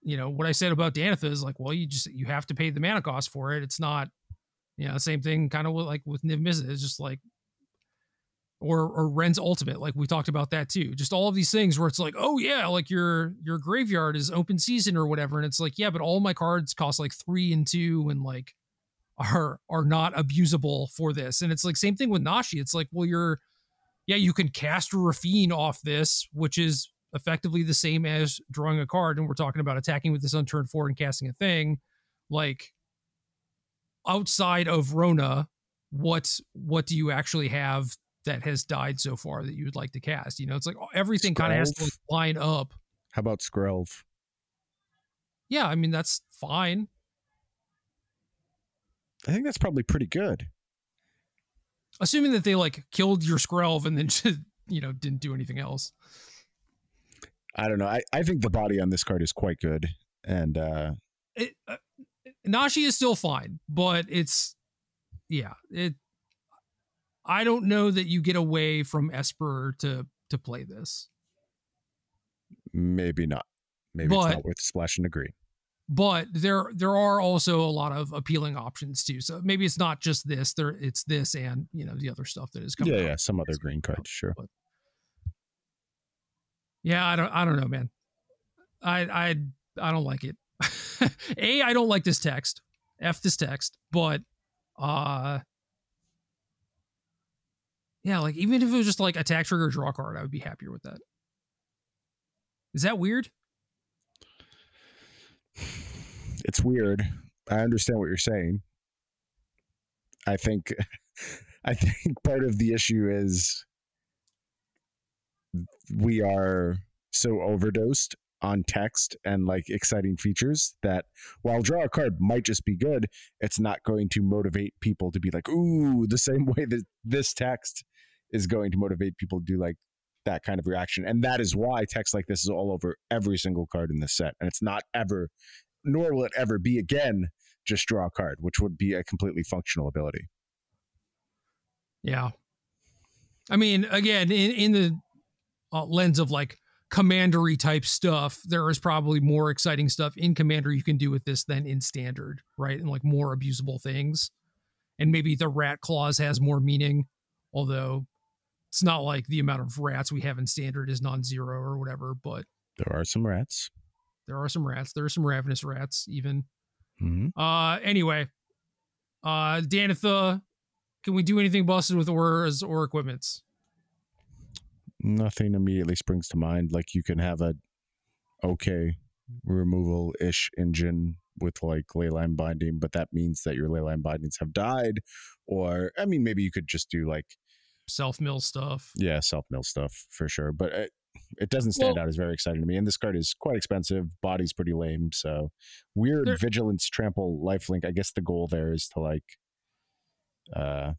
you know, what I said about Danitha is like, well, you just you have to pay the mana cost for it. It's not, you know, the same thing kind of like with Niv Mizzet. It's just like or or Ren's ultimate, like we talked about that too. Just all of these things where it's like, oh yeah, like your your graveyard is open season or whatever. And it's like, yeah, but all my cards cost like three and two and like are are not abusable for this. And it's like same thing with Nashi. It's like, well, you're yeah, you can cast Raffine off this, which is effectively the same as drawing a card. And we're talking about attacking with this on turn four and casting a thing. Like outside of Rona, what what do you actually have that has died so far that you would like to cast? You know, it's like everything kind of has to like, line up. How about Skrelv? Yeah, I mean that's fine. I think that's probably pretty good. Assuming that they like killed your Skrelv and then just, you know, didn't do anything else. I don't know. I, I think the body on this card is quite good. And uh it, uh, Nashi is still fine, but it's yeah, it. I don't know that you get away from Esper to to play this, maybe not. Maybe But- it's not worth splashing and green. but there there are also a lot of appealing options too. So maybe it's not just this. There it's this and you know the other stuff that is coming. Yeah, out. yeah. Some other green card, sure. But yeah, I don't I don't know, man. I I I don't like it. A, I don't like this text. F this text, but uh yeah, like even if it was just like attack trigger draw card, I would be happier with that. Is that weird? It's weird. I understand what you're saying. I think I think part of the issue is we are so overdosed on text and like exciting features that while draw a card might just be good, it's not going to motivate people to be like, ooh, the same way that this text is going to motivate people to do like that kind of reaction. And that is why text like this is all over every single card in this set. And it's not ever, nor will it ever be again, just draw a card, which would be a completely functional ability. Yeah. I mean, again, in, in the uh, lens of like commandery type stuff, there is probably more exciting stuff in commander you can do with this than in standard, right? And like more abusable things. And maybe the rat clause has more meaning, although it's not like the amount of rats we have in standard is non-zero or whatever, but There are some rats. there are some rats. There are some ravenous rats even. hmm Uh anyway. Uh Danitha, can we do anything busted with auras or equipments? Nothing immediately springs to mind. Like you can have a okay removal ish engine with like leyline binding, but that means that your leyline bindings have died. Or I mean, maybe you could just do like Self mill stuff. yeah, self mill stuff for sure. But it, it doesn't stand Well- out as very exciting to me. And this card is quite expensive. Body's pretty lame. So weird vigilance trample lifelink. I guess the goal there is to like uh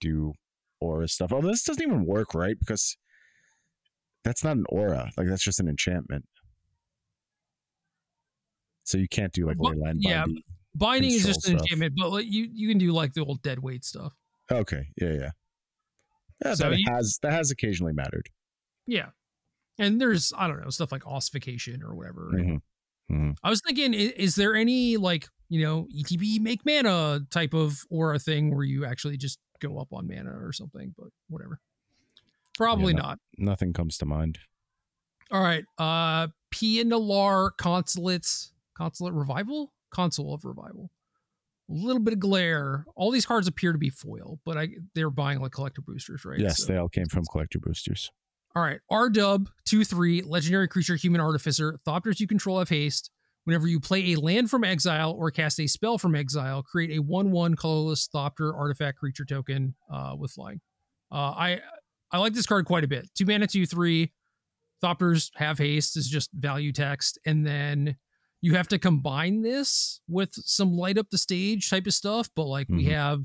do aura stuff. Although this doesn't even work, right? Because that's not an aura. Like that's just an enchantment. So you can't do like But- yeah, binding. Binding is just an stuff. enchantment, but like you you can do like the old dead weight stuff. Okay, yeah, yeah. Yeah, So that you- has that has occasionally mattered. Yeah. And there's I don't know stuff like ossification or whatever. right? Mhm. Mhm. I was thinking, is, is there any like you know ETB make mana type of aura thing where you actually just go up on mana or something? But whatever. Probably no. not. Nothing comes to mind. All right. Uh Pia Nalaar Consulates Consulate Revival? Consul of Revival. A little bit of glare. All these cards appear to be foil, but I they're buying like collector boosters, right? yes, So- they all came from collector boosters. All right. R dub 2 3, legendary creature, human artificer. Thopters you control have haste. Whenever you play a land from exile or cast a spell from exile, create a 1 1 colorless Thopter artifact creature token uh, with flying. Uh, I I like this card quite a bit. 2 mana, 2 3. Thopters have haste is just value text. And then you have to combine this with some light up the stage type of stuff. But like we Mhm. have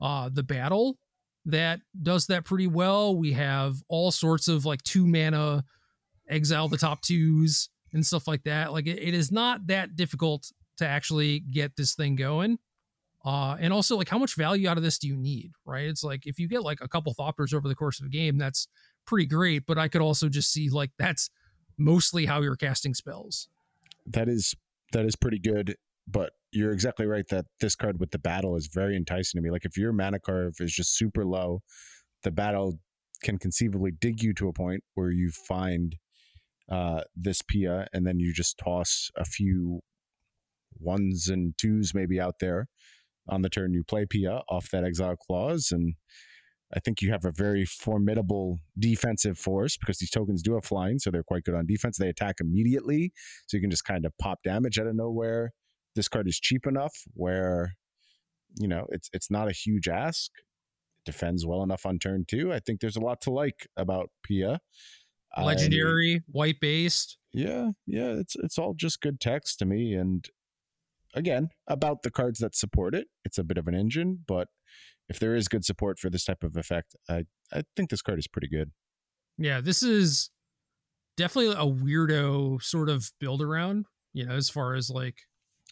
uh, the battle that does that pretty well. We have all sorts of like two mana exile the top twos and stuff like that. Like it, it is not that difficult to actually get this thing going. Uh, and also like how much value out of this do you need, right? It's like if you get like a couple Thopters over the course of a game, that's pretty great. But I could also just see like that's mostly how you're casting spells. That is that is pretty good, but you're exactly right that this card with the battle is very enticing to me. Like if your mana curve is just super low, the battle can conceivably dig you to a point where you find uh, this Pia, and then you just toss a few ones and twos maybe out there on the turn you play Pia off that exile clause, and I think you have a very formidable defensive force because these tokens do have flying, so they're quite good on defense. They attack immediately, so you can just kind of pop damage out of nowhere. This card is cheap enough where, you know, it's it's not a huge ask. It Defends well enough on turn two. I think there's a lot to like about Pia. Legendary, white based. yeah, yeah, it's it's all just good text to me. And again, about the cards that support it, it's a bit of an engine, but if there is good support for this type of effect, I I think this card is pretty good. Yeah, this is definitely a weirdo sort of build around, you know, as far as like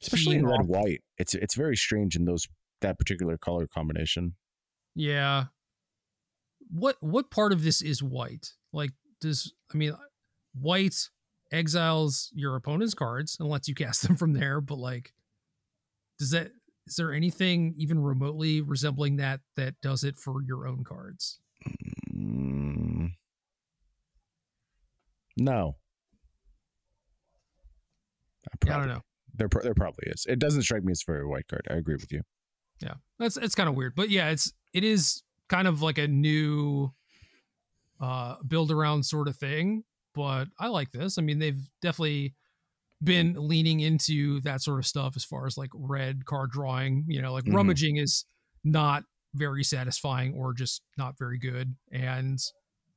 Especially in red off- white. It's it's very strange in those that particular color combination. Yeah. What what part of this is white? Like does I mean white exiles your opponent's cards and lets you cast them from there, but like does that is there anything even remotely resembling that that does it for your own cards? Mm, no. Yeah, I don't know. There, there probably is. It doesn't strike me as a very white card. I agree with you. Yeah. That's it's kind of weird. But yeah, it's it is kind of like a new uh build around sort of thing, but I like this. I mean, they've definitely been leaning into that sort of stuff as far as like red card drawing, you know, like Mhm. rummaging is not very satisfying or just not very good and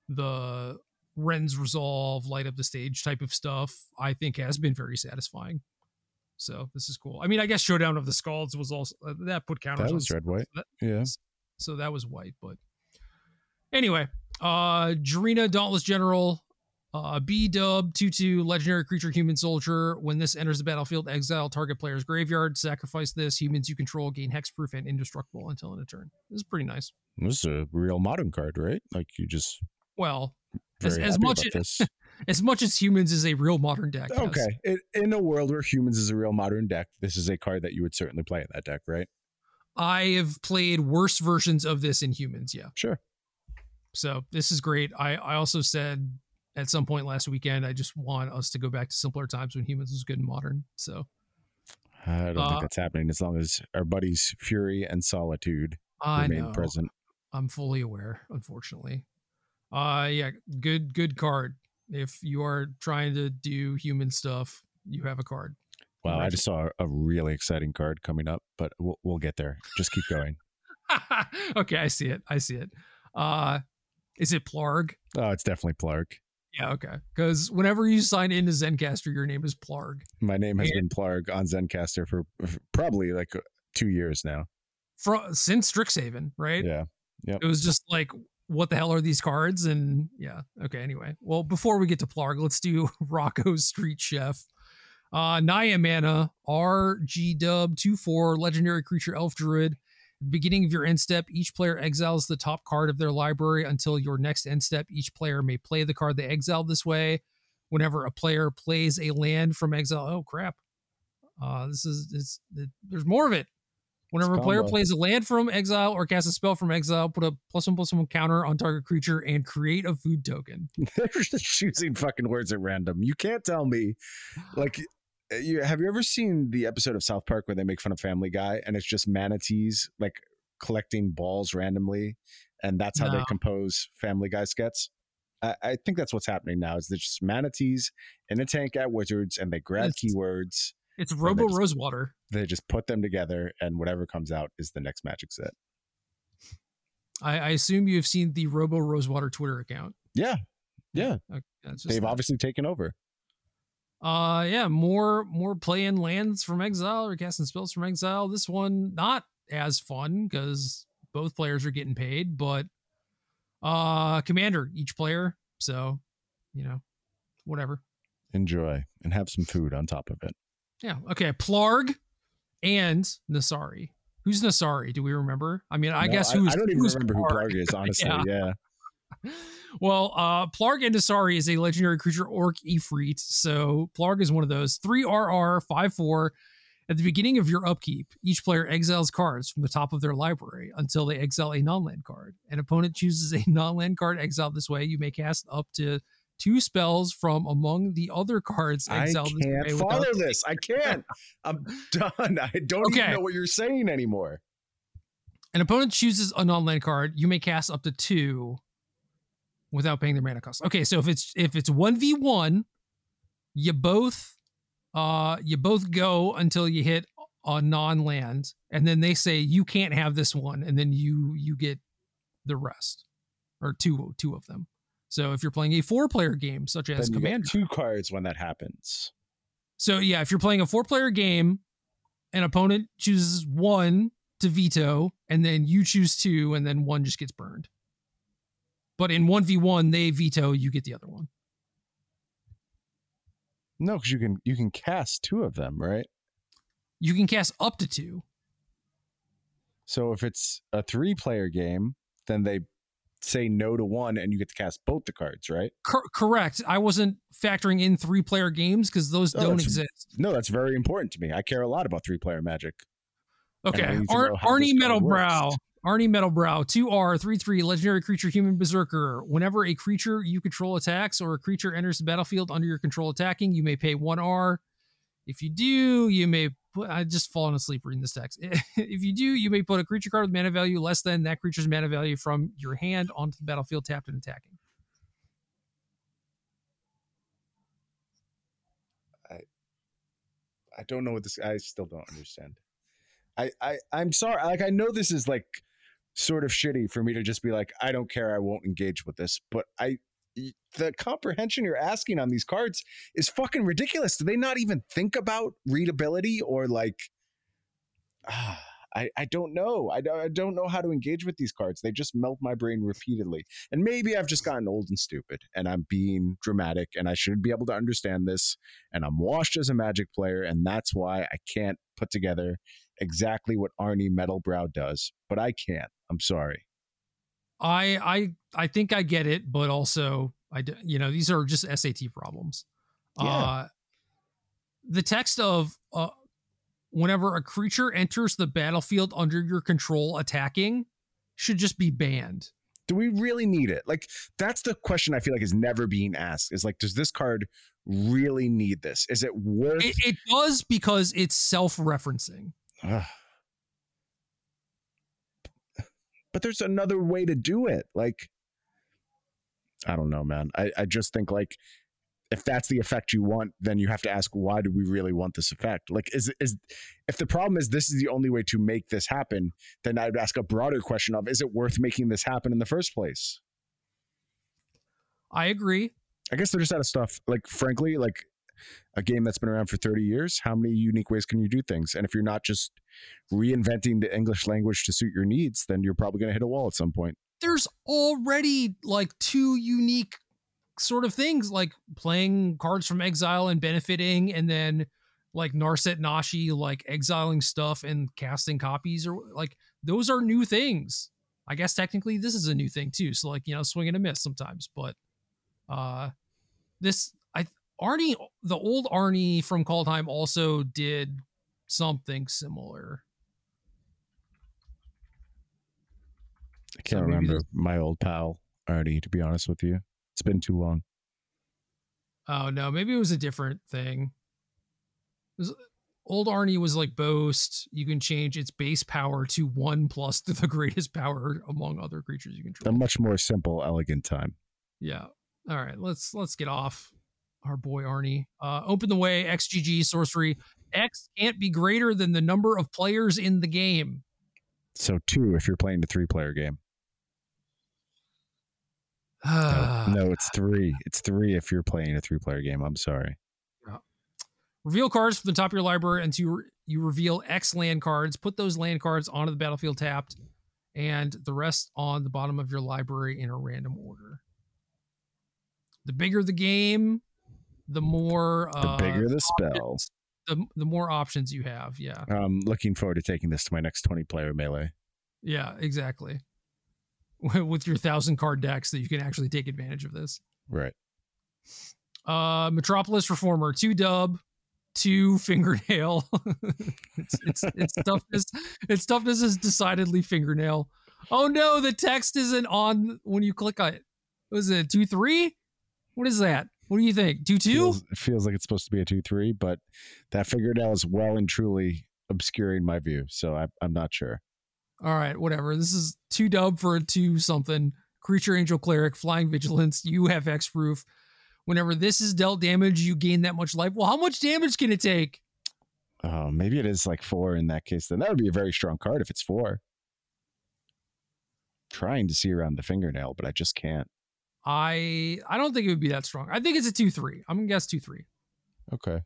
the Ren's resolve light up the stage type of stuff I think has been very satisfying. So this is cool. I mean, I guess Showdown of the Skalds was also uh, that put counters. That was red white. That- Yeah. so that was white but anyway uh Jirina Dauntless General uh B dub 2-2 legendary creature human soldier when this enters the battlefield exile target player's graveyard sacrifice this humans you control gain hexproof and indestructible until end of turn this is pretty nice This is a real modern card, right? Like you just well As- as much as- as much as humans is a real modern deck yes. Okay. In, in a world where humans is a real modern deck, this is a card that you would certainly play in that deck, right? I have played worse versions of this in humans yeah Sure. So this is great. I, I also said at some point last weekend, I just want us to go back to simpler times when humans was good and modern. So I don't Uh, think that's happening as long as our buddies Fury and Solitude I remain know present. I'm fully aware, unfortunately. Uh yeah, good good card. If you are trying to do human stuff, you have a card. Wow, I just saw a really exciting card coming up, but we'll, we'll get there. Just keep going. okay, I see it. I see it. Uh is it Plargg? Oh, it's definitely Plargg. Yeah, okay. Because whenever you sign into Zencastr, your name is Plargg. My name has And- been Plargg on Zencastr for for probably like uh, two years now. From since Strixhaven, right? Yeah. it was just like what the hell are these cards and yeah okay anyway well before we get to plargg let's do rocco's street chef Uh, Naya mana, RG dub 2 4, legendary creature elf druid. Beginning of your end step, each player exiles the top card of their library until your next end step. Each player may play the card they exiled this way. Whenever a player plays a land from exile, oh crap. Uh, this is it's, it, there's more of it. Whenever a player plays a land from exile or casts a spell from exile, put a plus one plus one counter on target creature and create a food token. They're just choosing fucking words at random. You can't tell me, like, Uh, you have you ever seen the episode of South Park where they make fun of Family Guy and it's just manatees like collecting balls randomly, and that's how they compose Family Guy skets. I, I think that's what's happening now. Is there's just manatees in a tank at Wizards, and they grab It's- keywords, It's Robo just- Rosewater. they just put them together, and whatever comes out is the next Magic set. I, I assume you've seen the Robo Rosewater Twitter account. Yeah, yeah, Okay, they've that. obviously taken over. Uh yeah, more more play in lands from exile or casting spells from exile. This one not as fun because both players are getting paid, but uh commander each player. So, you know, whatever. Enjoy and have some food on top of it. Yeah. Okay. Plargg and Nassari. Who's Nassari? Do we remember? I mean, I No, guess who's I don't even who's remember who Plargg? Is, honestly. Yeah. yeah. Well, uh, Plargg and Nassari is a legendary creature orc Ifrit. So Plargg is one of those. 3 RR, 5 4. At the beginning of your upkeep, each player exiles cards from the top of their library until they exile a non land card. An opponent chooses a non land card exiled this way. You may cast up to two spells from among the other cards I exiled this can't way. follow this. I can't. I'm done. I don't Okay. even know what you're saying anymore. An opponent chooses a non-land card. You may cast up to two without paying their mana cost. Okay, so if it's if it's one v one, you both uh you both go until you hit a non-land, and then they say you can't have this one, and then you you get the rest or two two of them. So if you're playing a four-player game such as Then you get Commander, two cards when that happens. so yeah, if you're playing a four-player game, an opponent chooses one to veto, and then you choose two, and then one just gets burned. But in one v one, they veto, you get the other one. No, because you can you can cast two of them, right? You can cast up to two. So if it's a three player game, then they say no to one and you get to cast both the cards, right? Cor- correct. I wasn't factoring in three-player games because those Oh, don't exist. No, that's very important to me. I care a lot about three player magic. Okay, Ar- Arni Metalbrow. Arni Metalbrow, 2R, 3 3, legendary creature, human berserker. Whenever a creature you control attacks or a creature enters the battlefield under your control attacking, you may pay 1R. If you do, you may put. I just fallen asleep reading this text. if you do, you may put a creature card with mana value less than that creature's mana value from your hand onto the battlefield tapped and attacking. I don't know what this. I still don't understand. I I I'm sorry. Like I know this is like sort of shitty for me to just be like, I don't care. I won't engage with this. But I the comprehension you're asking on these cards is fucking ridiculous. Do they not even think about readability or like? Ah, I I don't know. I I don't know how to engage with these cards. They just melt my brain repeatedly. And maybe I've just gotten old and stupid, and I'm being dramatic, and I should be able to understand this and I'm washed as a magic player, and that's why I can't put together exactly what Arni Metalbrow does. But I can't. I'm sorry. I I I think I get it, but also I you know these are just SAT problems. Yeah. Uh, the text of uh, whenever a creature enters the battlefield under your control attacking should just be banned. Do we really need it? Like that's the question I feel like is never being asked. Is like, does this card really need this? Is it worth? It, it does because it's self-referencing. But there's another way to do it. Like, I don't know, man. I, I just think like if that's the effect you want, then you have to ask why do we really want this effect? Like, is is if the problem is this is the only way to make this happen, then I'd ask a broader question of is it worth making this happen in the first place? I agree. I guess they're just out of stuff. Like, frankly, like a game that's been around for 30 years, how many unique ways can you do things? And if you're not just reinventing the English language to suit your needs, then you're probably going to hit a wall at some point. There's already like two unique sort of things like playing cards from exile and benefiting and then like Narset Nashi, like exiling stuff and casting copies, or like those are new things. I guess technically this is a new thing too. So like you know, swing and a miss sometimes, but uh, this Arni, the old Arni from Kaldheim also did something similar. I can't So remember this- my old pal Arni. To be honest with you, it's been too long. Oh no, maybe it was a different thing. Was- old Arni was like boast. You can change its base power to one plus to the greatest power among other creatures you control. A much more simple, elegant time. Yeah. All right, let's let's get off our boy Arni. Uh, open the way, XGG sorcery. X can't be greater than the number of players in the game. So two if you're playing a three-player game. No, Ah. no, it's three. It's three if you're playing a three-player game. I'm sorry. Reveal cards from the top of your library until you, you reveal X land cards. Put those land cards onto the battlefield tapped, and the rest on the bottom of your library in a random order. The bigger the game, the more The uh, bigger the spell. the the more options you have. Yeah, I'm looking forward to taking this to my next 20-player melee. yeah, exactly. With your thousand card decks, that you can actually take advantage of this. Right. Uh, Metropolis Reformer, two dub, two fingernail. it's it's its toughness. Its toughness is decidedly fingernail. Oh no, the text isn't on when you click on it. Was it two three? What is that? What do you think? Two two? Feels, it feels like it's supposed to be a two-three, but that fingernail is well and truly obscuring my view. So I, I'm not sure. All right, whatever. This is two dub for a two something. Creature Angel Cleric, Flying Vigilance. You have hexproof. Whenever this is dealt damage, you gain that much life. Well, how much damage can it take? Oh, maybe it is like four in that case. Then that would be a very strong card if it's four. Trying to see around the fingernail, but I just can't. I I don't think it would be that strong. I think it's a two three. I'm gonna guess two three. Okay.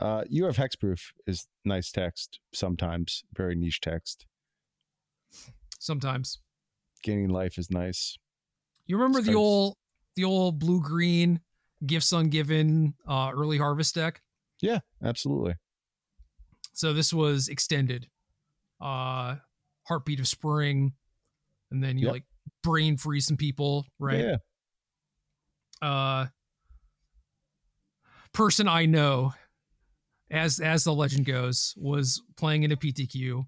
Uh, you have hexproof is nice text sometimes, very niche text. Sometimes Gaining life is nice. you remember the Starts- old the old blue green gifts ungiven uh, early harvest deck. Yeah, absolutely. So this was extended. Uh, heartbeat of spring, and then you Yep. like brain freeze some people, right? Yeah. uh person I know, as as the legend goes, was playing in a PTQ.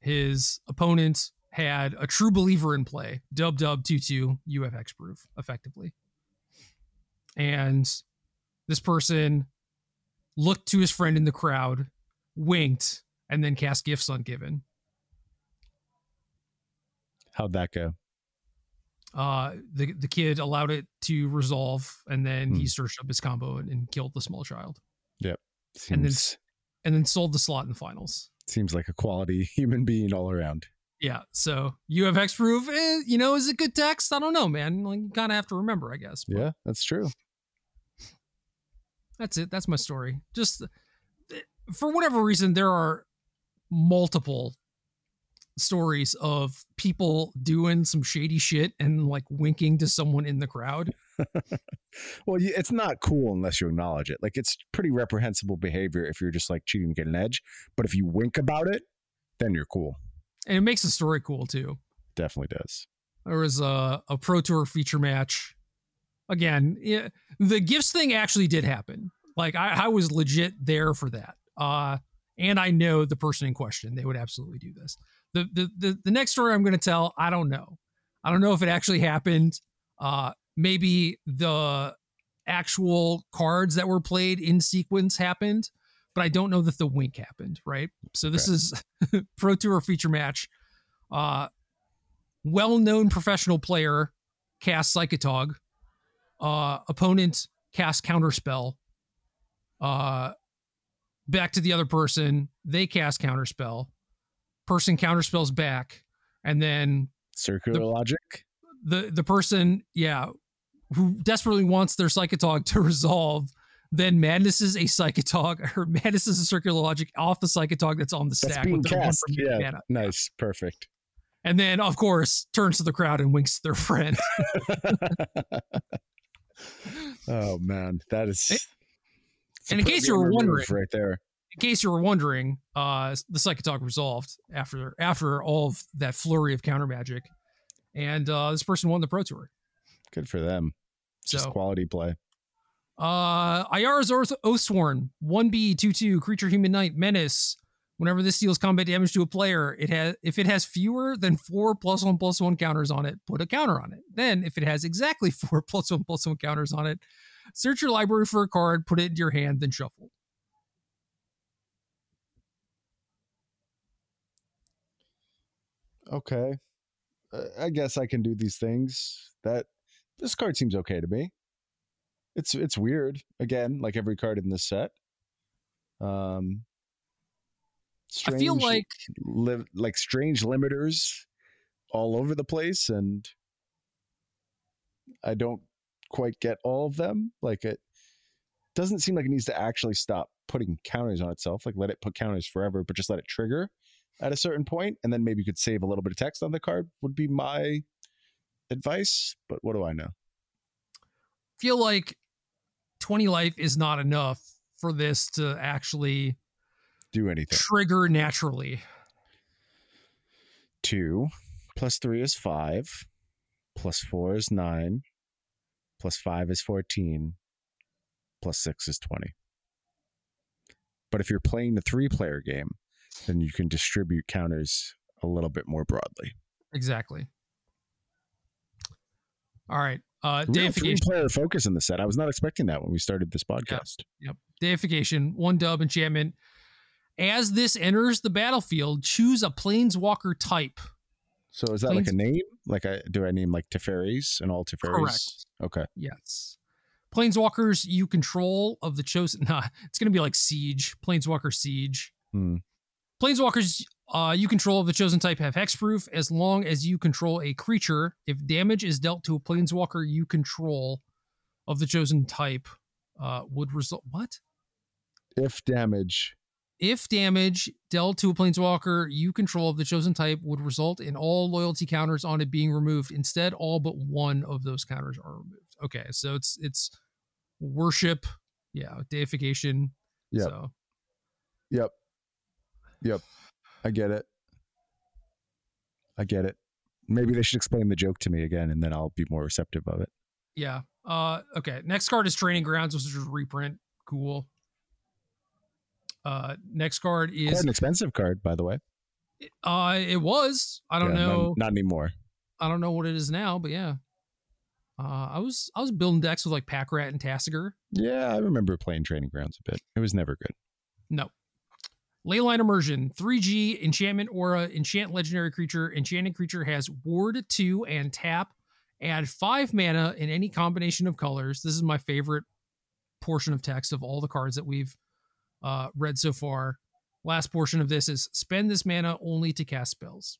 His opponent had a true believer in play, dub dub two two UFX proof, effectively. And this person looked to his friend in the crowd, winked, and then cast gifts ungiven. How'd that go? Uh the the kid allowed it to resolve and then he Hmm. searched up his combo and, and killed the small child. Seems, And then and then sold the slot in the finals. Seems like a quality human being all around. yeah so you have hexproof eh, you know is it good text? I don't know man. Like you kind of have to remember i guess but Yeah, that's true. that's it. That's my story. Just eh, for whatever reason there are multiple stories of people doing some shady shit and like winking to someone in the crowd Well, it's not cool unless you acknowledge it. Like it's pretty reprehensible behavior if you're just like cheating to get an edge. But if you wink about it, then you're cool. and it makes the story cool too Definitely does. there was a, a pro tour feature match again yeah, the gifts thing actually did happen like I, I was legit there for that uh and i know the person in question they would absolutely do this the the the, the next story i'm going to tell i don't know i don't know if it actually happened uh maybe the actual cards that were played in sequence happened but i don't know that the wink happened right so this is pro tour feature match uh well-known professional player cast Psychotog. Uh, opponent cast Counterspell. Uh, back to the other person, they cast Counterspell. Person counterspells back, and then Circular The- logic. the the person, yeah, who desperately wants their Psychotog to resolve, then madnesses a Psychotog or madnesses a circular logic off the Psychotog that's on the That's stack being with their one cast. Yeah. mana. Nice. Perfect. And then, of course, turns to the crowd and winks to their friend. oh man, that is It's And in case you were remove wondering- right there. In case you were wondering, uh, the Psychotog resolved after after all of that flurry of counter magic, and uh, this person won the Pro Tour. Good for them. Just quality play. uh, Ayara's Oath Oathsworn, one B, two two, creature, human knight, menace. Whenever this deals combat damage to a player, it has if it has fewer than four plus one plus one counters on it, put a counter on it. Then, if it has exactly four plus one plus one counters on it, search your library for a card, put it into your hand, then shuffle. Okay. Uh, I guess I can do these things. That this card seems okay to me. It's it's weird. Again, like every card in this set. Um I feel like li- like strange limiters all over the place and I don't quite get all of them. Like it doesn't seem like it needs to actually stop putting counters on itself. Like let it put counters forever, but just let it trigger at a certain point, and then maybe you could save a little bit of text on the card. Would be my advice. But what do I know? feel like 20 life is not enough for this to actually Do anything. trigger naturally. Two plus three is five. Plus four is nine. Plus five is fourteen. Plus six is twenty. But if you're playing the three player game, then you can distribute counters a little bit more broadly. Exactly. All right. Uh, Real deification. player focus in the set. I was not expecting that when we started this podcast. Yep. Deification. One dub enchantment. As this enters the battlefield, choose a planeswalker type. So is that like a name? Like I do I name like Teferis and all Teferis? Correct. Okay. Yes. Planeswalkers you control of the chosen. Nah, it's going to be like Siege. Planeswalker Siege. Hmm. Planeswalkers uh, you control of the chosen type have hexproof as long as you control a creature. If damage is dealt to a planeswalker you control of the chosen type, uh, would result. What? If damage If damage dealt to a planeswalker you control of the chosen type would result in all loyalty counters on it being removed. Instead, all but one of those counters are removed. Okay, so it's it's worship, yeah, deification. Yep. So Yep. Yep. I get it. I get it. Maybe they should explain the joke to me again and then I'll be more receptive of it. yeah. Uh okay. Next card is training grounds, which is just reprint. Cool. Uh next card Quite is an expensive card, by the way. uh it was. I don't Yeah, not- know. Not, anymore. I don't know what it is now, but yeah. Uh, I was I was building decks with like Pack Rat and Tasigur. Yeah, I remember playing Training Grounds a bit. It was never good. No. Leyline Immersion, 3G, Enchantment Aura, Enchant Legendary Creature. Enchanted creature has Ward 2 and tap. Add 5 mana in any combination of colors. This is my favorite portion of text of all the cards that we've uh, read so far. Last portion of this is spend this mana only to cast spells.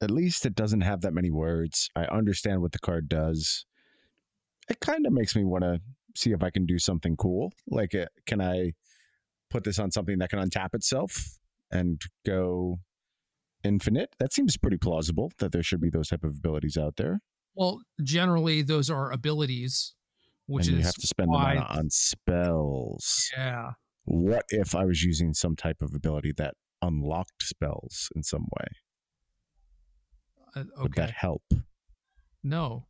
At least it doesn't have that many words. I understand what the card does. It kind of makes me want to see if I can do something cool. Like, uh, can I put this on something that can untap itself and go infinite? That seems pretty plausible that there should be those type of abilities out there. Well, generally, those are abilities, which and is you have to spend the why- mana on spells. Yeah. What if I was using some type of ability that unlocked spells in some way? Uh, Would that help? No.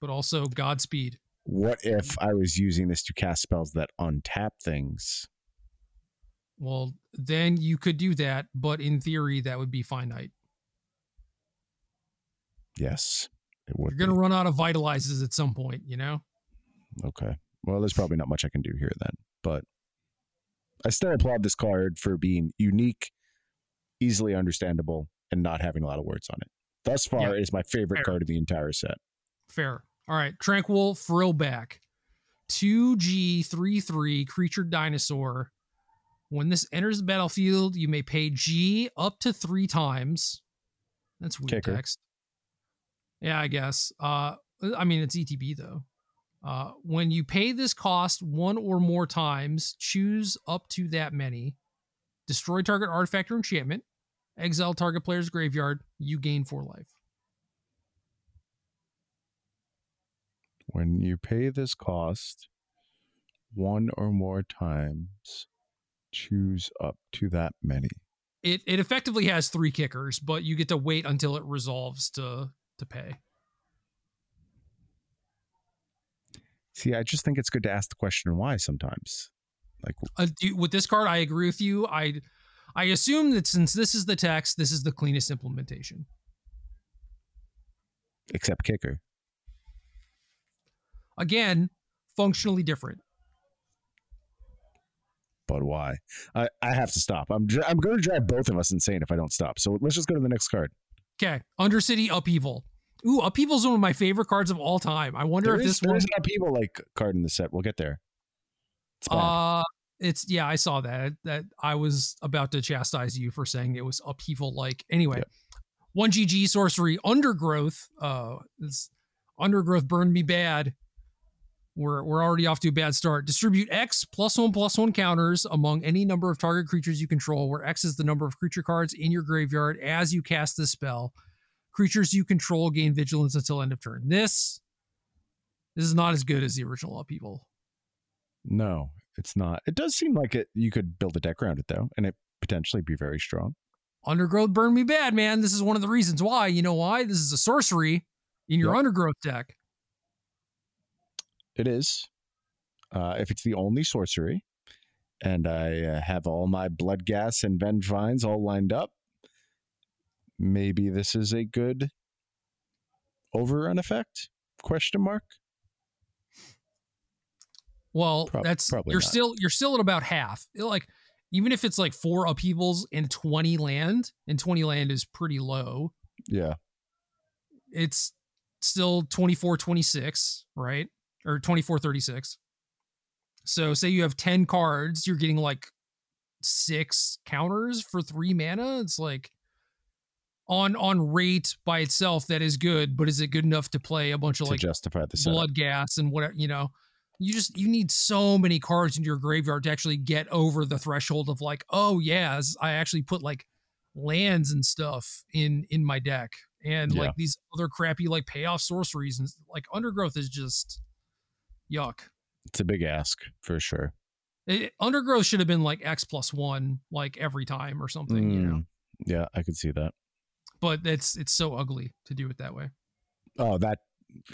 But also Godspeed. What if I was using this to cast spells that untap things? Well, then you could do that, but in theory, that would be finite. Yes, it would. You're going to run out of vitalizes at some point, you know? Okay. Well, there's probably not much I can do here then, but I still applaud this card for being unique, easily understandable, and not having a lot of words on it. Thus far, Yeah. it is my favorite Fair. card of the entire set. Fair. All right. Tranquil Frillback. 2G 3 3 creature dinosaur. When this enters the battlefield, you may pay G up to three times. That's weird Kicker. text. Yeah, I guess. Uh, I mean, it's ETB though. Uh, when you pay this cost one or more times, choose up to that many. Destroy target artifact or enchantment. Exile target player's graveyard. You gain four life. When you pay this cost one or more times. Choose up to that many. It it effectively has three kickers, but you get to wait until it resolves to to pay. See, I just think it's good to ask the question why sometimes. Like Uh, do, with this card, I agree with you. I I assume that since this is the text, this is the cleanest implementation. except kicker. Again, functionally different. But why? I, I have to stop. I'm dr- I'm going to drive both of us insane if I don't stop. So let's just go to the next card. Okay, Undercity Upheaval. Ooh, Upheaval's one of my favorite cards of all time. I wonder There if is, this one. an upheaval like card in the set. We'll get there. It's bad. Uh, it's yeah, I saw that. That I was about to chastise you for saying it was upheaval like. Anyway, Yep. one GG sorcery undergrowth. Uh, this undergrowth burned me bad. We're we're already off to a bad start. Distribute X plus one plus one counters among any number of target creatures you control, where X is the number of creature cards in your graveyard as you cast this spell. Creatures you control gain vigilance until end of turn. This this is not as good as the original upheaval. no, it's not. It does seem like it. You could build a deck around it though, and it potentially be very strong. Undergrowth burned me bad, man. This is one of the reasons why. You know why? This is a sorcery in your Yep. undergrowth deck. It is. Uh, if it's the only sorcery, and I uh, have all my bloodghast and venge vines all lined up, maybe this is a good overrun effect? Question mark. Well, Prob- that's probably you're not. still you're still at about half. Like even if it's like four upheavals and 20 land, and 20 land is pretty low, Yeah. it's still 24 26, right? Or 2436. So say you have 10 cards, you're getting like six counters for 3 mana. It's like on on rate by itself that is good, but is it good enough to play a bunch of like justify the setup. bloodghast and whatever, you know? You just you need so many cards in your graveyard to actually get over the threshold of like, oh yeah, I actually put like lands and stuff in in my deck and Yeah. like these other crappy like payoff sorceries and like undergrowth is just yuck It's a big ask for sure. It- undergrowth should have been like x plus one like every time or something you know Mm, Yeah, I could see that. but it's it's so ugly to do it that way Oh, that.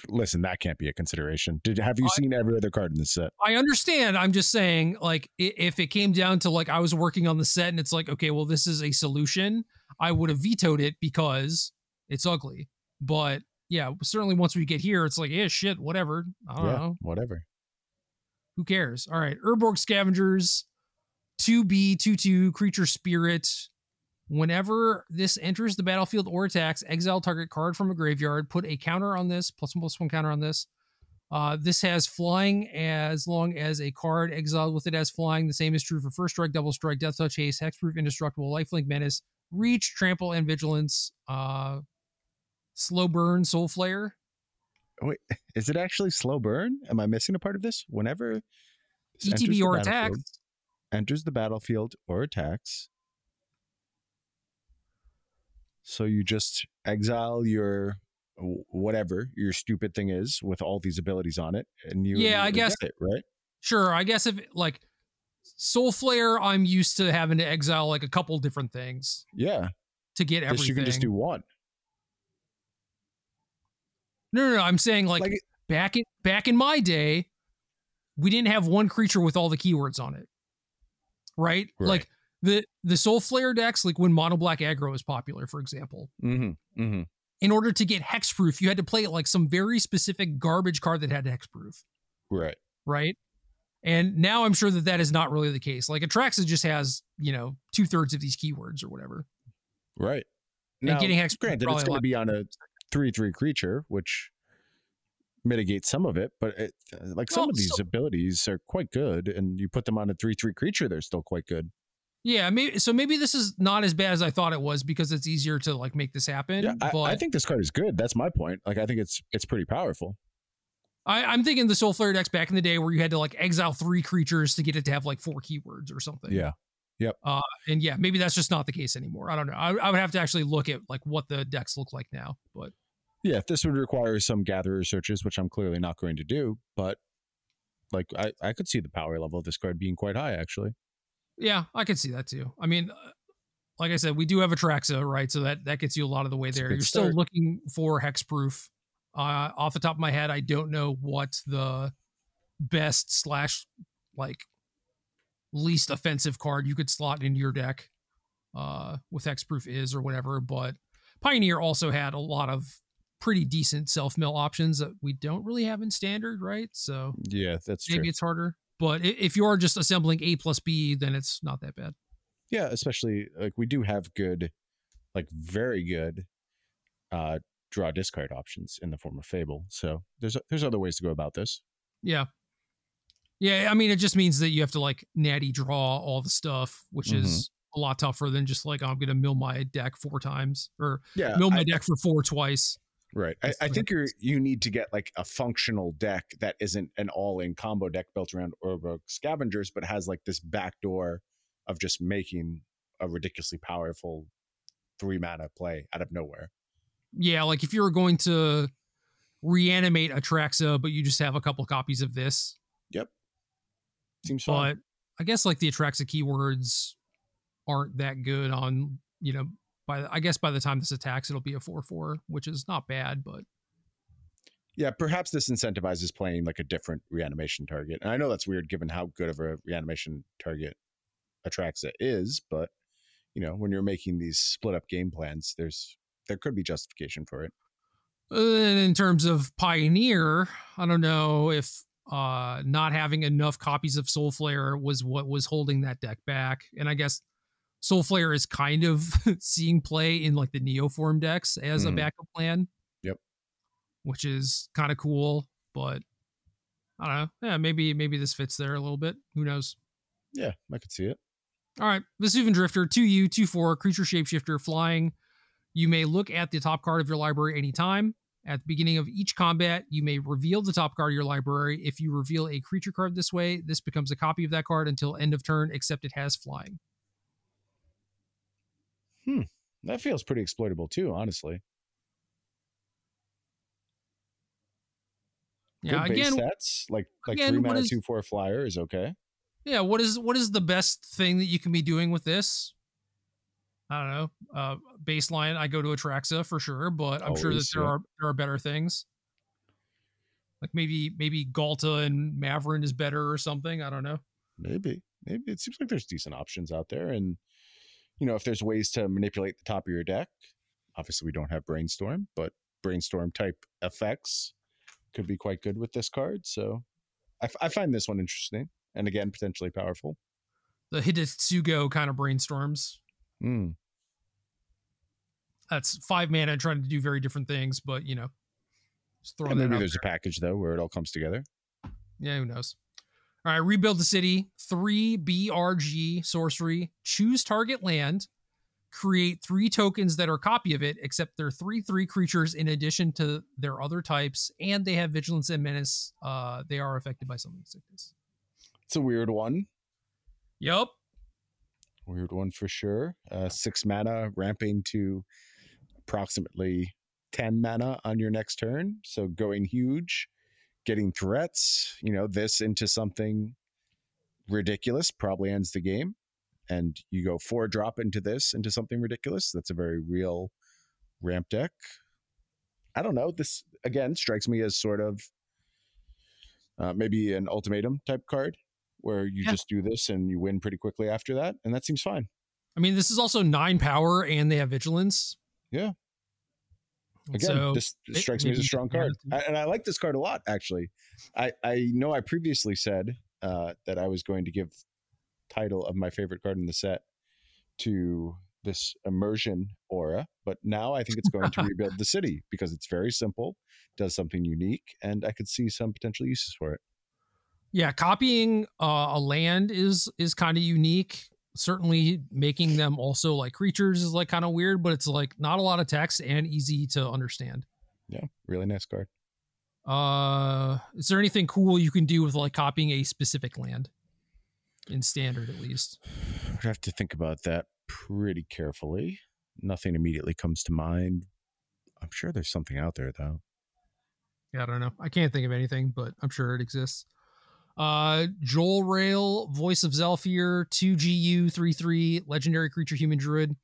Listen, that can't be a consideration. Did have you I- seen every other card in the set? I understand. I'm just saying, like, if it came down to like I was working on the set and it's like, okay, well, this is a solution, I would have vetoed it because it's ugly. But yeah, certainly once we get here, it's like, yeah, shit, whatever. I don't yeah, know. whatever. Who cares? All right. Urborg Scavengers, 2B, 2 2, creature spirit. Whenever this enters the battlefield or attacks, exile target card from a graveyard, put a counter on this, plus one plus one counter on this. Uh, this has flying as long as a card exiled with it has flying. The same is true for first strike, double strike, death touch, haste, hexproof, indestructible, lifelink menace, reach, trample, and vigilance. Uh, slow burn, soulflayer. Oh, wait, is it actually slow burn? Am I missing a part of this? Whenever ETB or attacks. enters the battlefield or attacks. So you just exile your whatever your stupid thing is with all these abilities on it, and you Yeah, I guess- it right. Sure, I guess if like Soulflayer, I'm used to having to exile like a couple different things Yeah, to get everything. this you can just do one. No, no, no. I'm saying like, Like- back in back in my day, we didn't have one creature with all the keywords on it. Right? Right. Like the the Soulflayer decks, like when Mono Black Aggro was popular, for example. Mm-hmm. Mm-hmm. In order to get hexproof, you had to play like some very specific garbage card that had hexproof, Right. right? And now I'm sure that that is not really the case. Like Atraxa just has, you know, two thirds of these keywords or whatever. Right. And Now, getting hex granted, it's going to be on a three-three creature, which mitigates some of it. But it, uh, like some Well, of these so- abilities are quite good, and you put them on a three-three creature, they're still quite good. Yeah, maybe so. Maybe this is not as bad as I thought it was because it's easier to like make this happen. Yeah, I, but I think this card is good. That's my point. Like, I think it's it's pretty powerful. I, I'm thinking the Soulflayer decks back in the day where you had to like exile three creatures to get it to have like four keywords or something. Yeah. And yeah, maybe that's just not the case anymore. I don't know. I, I would have to actually look at like what the decks look like now. But Yeah, if this would require some gatherer searches, which I'm clearly not going to do. But Like I, I could see the power level of this card being quite high, actually. Yeah, I could see that too. I mean, uh, like I said, we do have Atraxa, right? So that that gets you a lot of the way there. You're still looking for hexproof. Uh, off the top of my head, I don't know what the best slash like least offensive card you could slot into your deck uh, with hexproof is or whatever. But Pioneer also had a lot of pretty decent self mill options that we don't really have in standard, right? So Yeah, that's true. maybe it's harder. But if you are just assembling A plus B, then it's not that bad. Yeah, especially like we do have good, like very good, uh, draw discard options in the form of Fable. So there's there's other ways to go about this. Yeah. Yeah, I mean it just means that you have to like natty draw all the stuff, which Mhm. is a lot tougher than just like I'm gonna mill my deck four times or Yeah, mill my I- deck for four twice. right. I, I think you're you need to get like a functional deck that isn't an all-in combo deck built around Urborg Scavengers, but has like this backdoor of just making a ridiculously powerful three mana play out of nowhere. Yeah, like if you were going to reanimate Atraxa, but you just have a couple copies of this. Seems fun. But I guess like the Atraxa keywords aren't that good on, you know, by the- I guess by the time this attacks, it'll be a four four, which is not bad, but Yeah, perhaps this incentivizes playing like a different reanimation target. And I know that's weird given how good of a reanimation target Atraxa is, but you know, when you're making these split up game plans, there's there could be justification for it. Uh, in terms of Pioneer, I don't know if uh not having enough copies of Soulflayer was what was holding that deck back. And I guess Soulflayer is kind of seeing play in like the Neoform decks as a Mhm. backup plan. Yep. Which is kind of cool, but I don't know. Yeah, maybe maybe this fits there a little bit. Who knows? Yeah, I could see it. All right, Vesuvan Drifter, 2U, 2 4, creature shapeshifter, flying. You may look at the top card of your library anytime. At the beginning of each combat, you may reveal the top card of your library. If you reveal a creature card this way, this becomes a copy of that card until end of turn, except it has flying. Hmm. That feels pretty exploitable too, honestly. Yeah, Good again, sets like like again, three mana is- two four flyer is okay. yeah. What is what is the best thing that you can be doing with this? I don't know. Uh, baseline, I go to Atraxa for sure, but I'm sure that there yeah. are there are better things. Like maybe maybe Ghalta and Mavren is better or something. I don't know. Maybe. Maybe it seems like there's decent options out there. And you know, if there's ways to manipulate the top of your deck, obviously we don't have brainstorm, but brainstorm type effects could be quite good with this card. So I, f- I find this one interesting and again potentially powerful. The Hidetsugu kind of brainstorms. Mm. That's five mana trying to do very different things, but you know, just throwing that maybe there's there. a package though where it all comes together. Yeah, who knows? All right, rebuild the city. Three BRG sorcery. Choose target land. Create three tokens that are a copy of it, except they're three three creatures in addition to their other types, and they have vigilance and menace. Uh, they are affected by summoning sickness. It's a weird one. Yup. Weird one for sure. Uh, six mana ramping to approximately 10 mana on your next turn. So going huge, getting threats, you know, this into something ridiculous probably ends the game. And you go four drop into this, into something ridiculous. That's a very real ramp deck. I don't know. This, again, strikes me as sort of uh, maybe an ultimatum type card where you Yeah. just do this and you win pretty quickly after that. And that seems fine. I mean, this is also nine power, and they have vigilance. Yeah. Again, so this may- strikes me as a strong card, I, and I like this card a lot. Actually, I I know I previously said uh, that I was going to give title of my favorite card in the set to this immersion aura, but now I think it's going to rebuild the city because it's very simple, does something unique, and I could see some potential uses for it. Yeah copying uh, a land is is kind of unique certainly making them also like creatures is like kind of weird but it's like not a lot of text and easy to understand Yeah, really nice card. uh is there anything cool you can do with like copying a specific land in standard at least I'd have to think about that pretty carefully. Nothing immediately comes to mind. I'm sure there's something out there though. yeah i don't know i can't think of anything but i'm sure it exists Uh, Jolrael, Voice of Zhalfir, 2GU, 3 3, Legendary Creature Human Druid.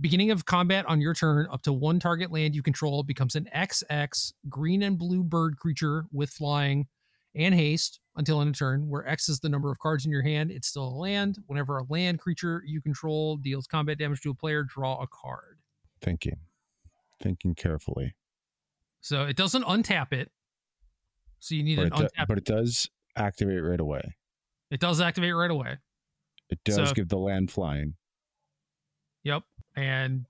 Beginning of combat on your turn, up to one target land you control becomes an XX green and blue bird creature with flying and haste until end of turn, where X is the number of cards in your hand. It's still a land. Whenever a land creature you control deals combat damage to a player, draw a card. Thinking. Thinking carefully. So it doesn't untap it. So you need But an it, do- untap. but it does activate right away. it does activate right away. It does So- give the land flying. Yep. And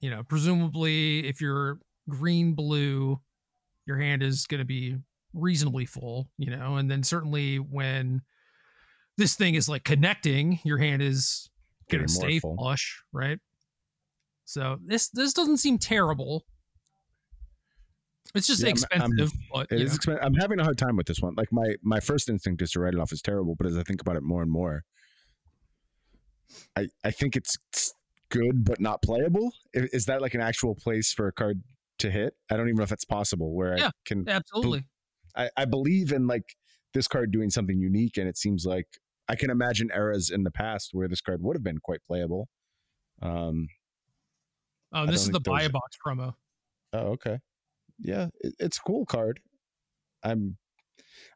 you know, presumably if you're green blue, your hand is going to be reasonably full, you know, and then certainly when this thing is like connecting, your hand is going to stay full. flush, right? So this this doesn't seem terrible. It's just Yeah, I'm- I'm- expensive, but is know. expen- I'm having a hard time with this one. Like my my first instinct is to write it off as terrible, but as I think about it more and more, I I think it's good but not playable. I- Is that like an actual place for a card to hit? I don't even know if that's possible. Where Yeah. I can absolutely. I, I believe in like this card doing something unique, and it seems like I can imagine eras in the past where this card would have been quite playable. Um. Oh, this is the buy a box promo. Oh, okay. Yeah, it, it's a cool card. I'm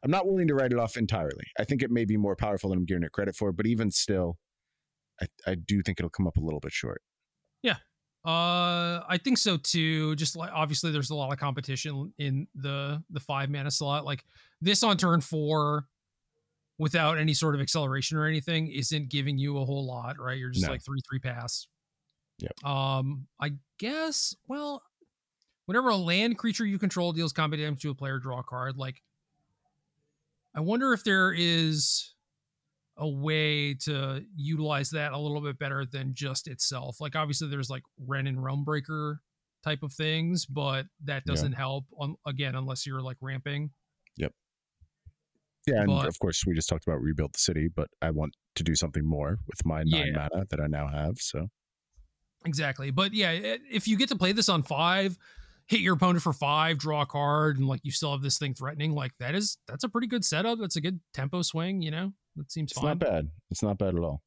I'm not willing to write it off entirely. I think it may be more powerful than I'm giving it credit for, but even still, I, I do think it'll come up a little bit short. Yeah. Uh, I think so too. Just like obviously, there's a lot of competition in the the five mana slot. Like this on turn four, without any sort of acceleration or anything, isn't giving you a whole lot, right? You're just No. like three three pass. Yeah. Um, I guess. Well, whenever a land creature you control deals combat damage to a player, draw a card. Like, I wonder if there is a way to utilize that a little bit better than just itself. Like obviously there's like Wrenn and Realmbreaker type of things, but that doesn't help on again unless you're like ramping. Yep. Yeah, and But- of course we just talked about rebuild the city, but I want to do something more with my nine Yeah. mana that I now have. So Exactly. But yeah, if you get to play this on five, hit your opponent for five, draw a card, and like you still have this thing threatening, like that is that's a pretty good setup. That's a good tempo swing, you know? That seems it's fine. not bad. It's not bad at all.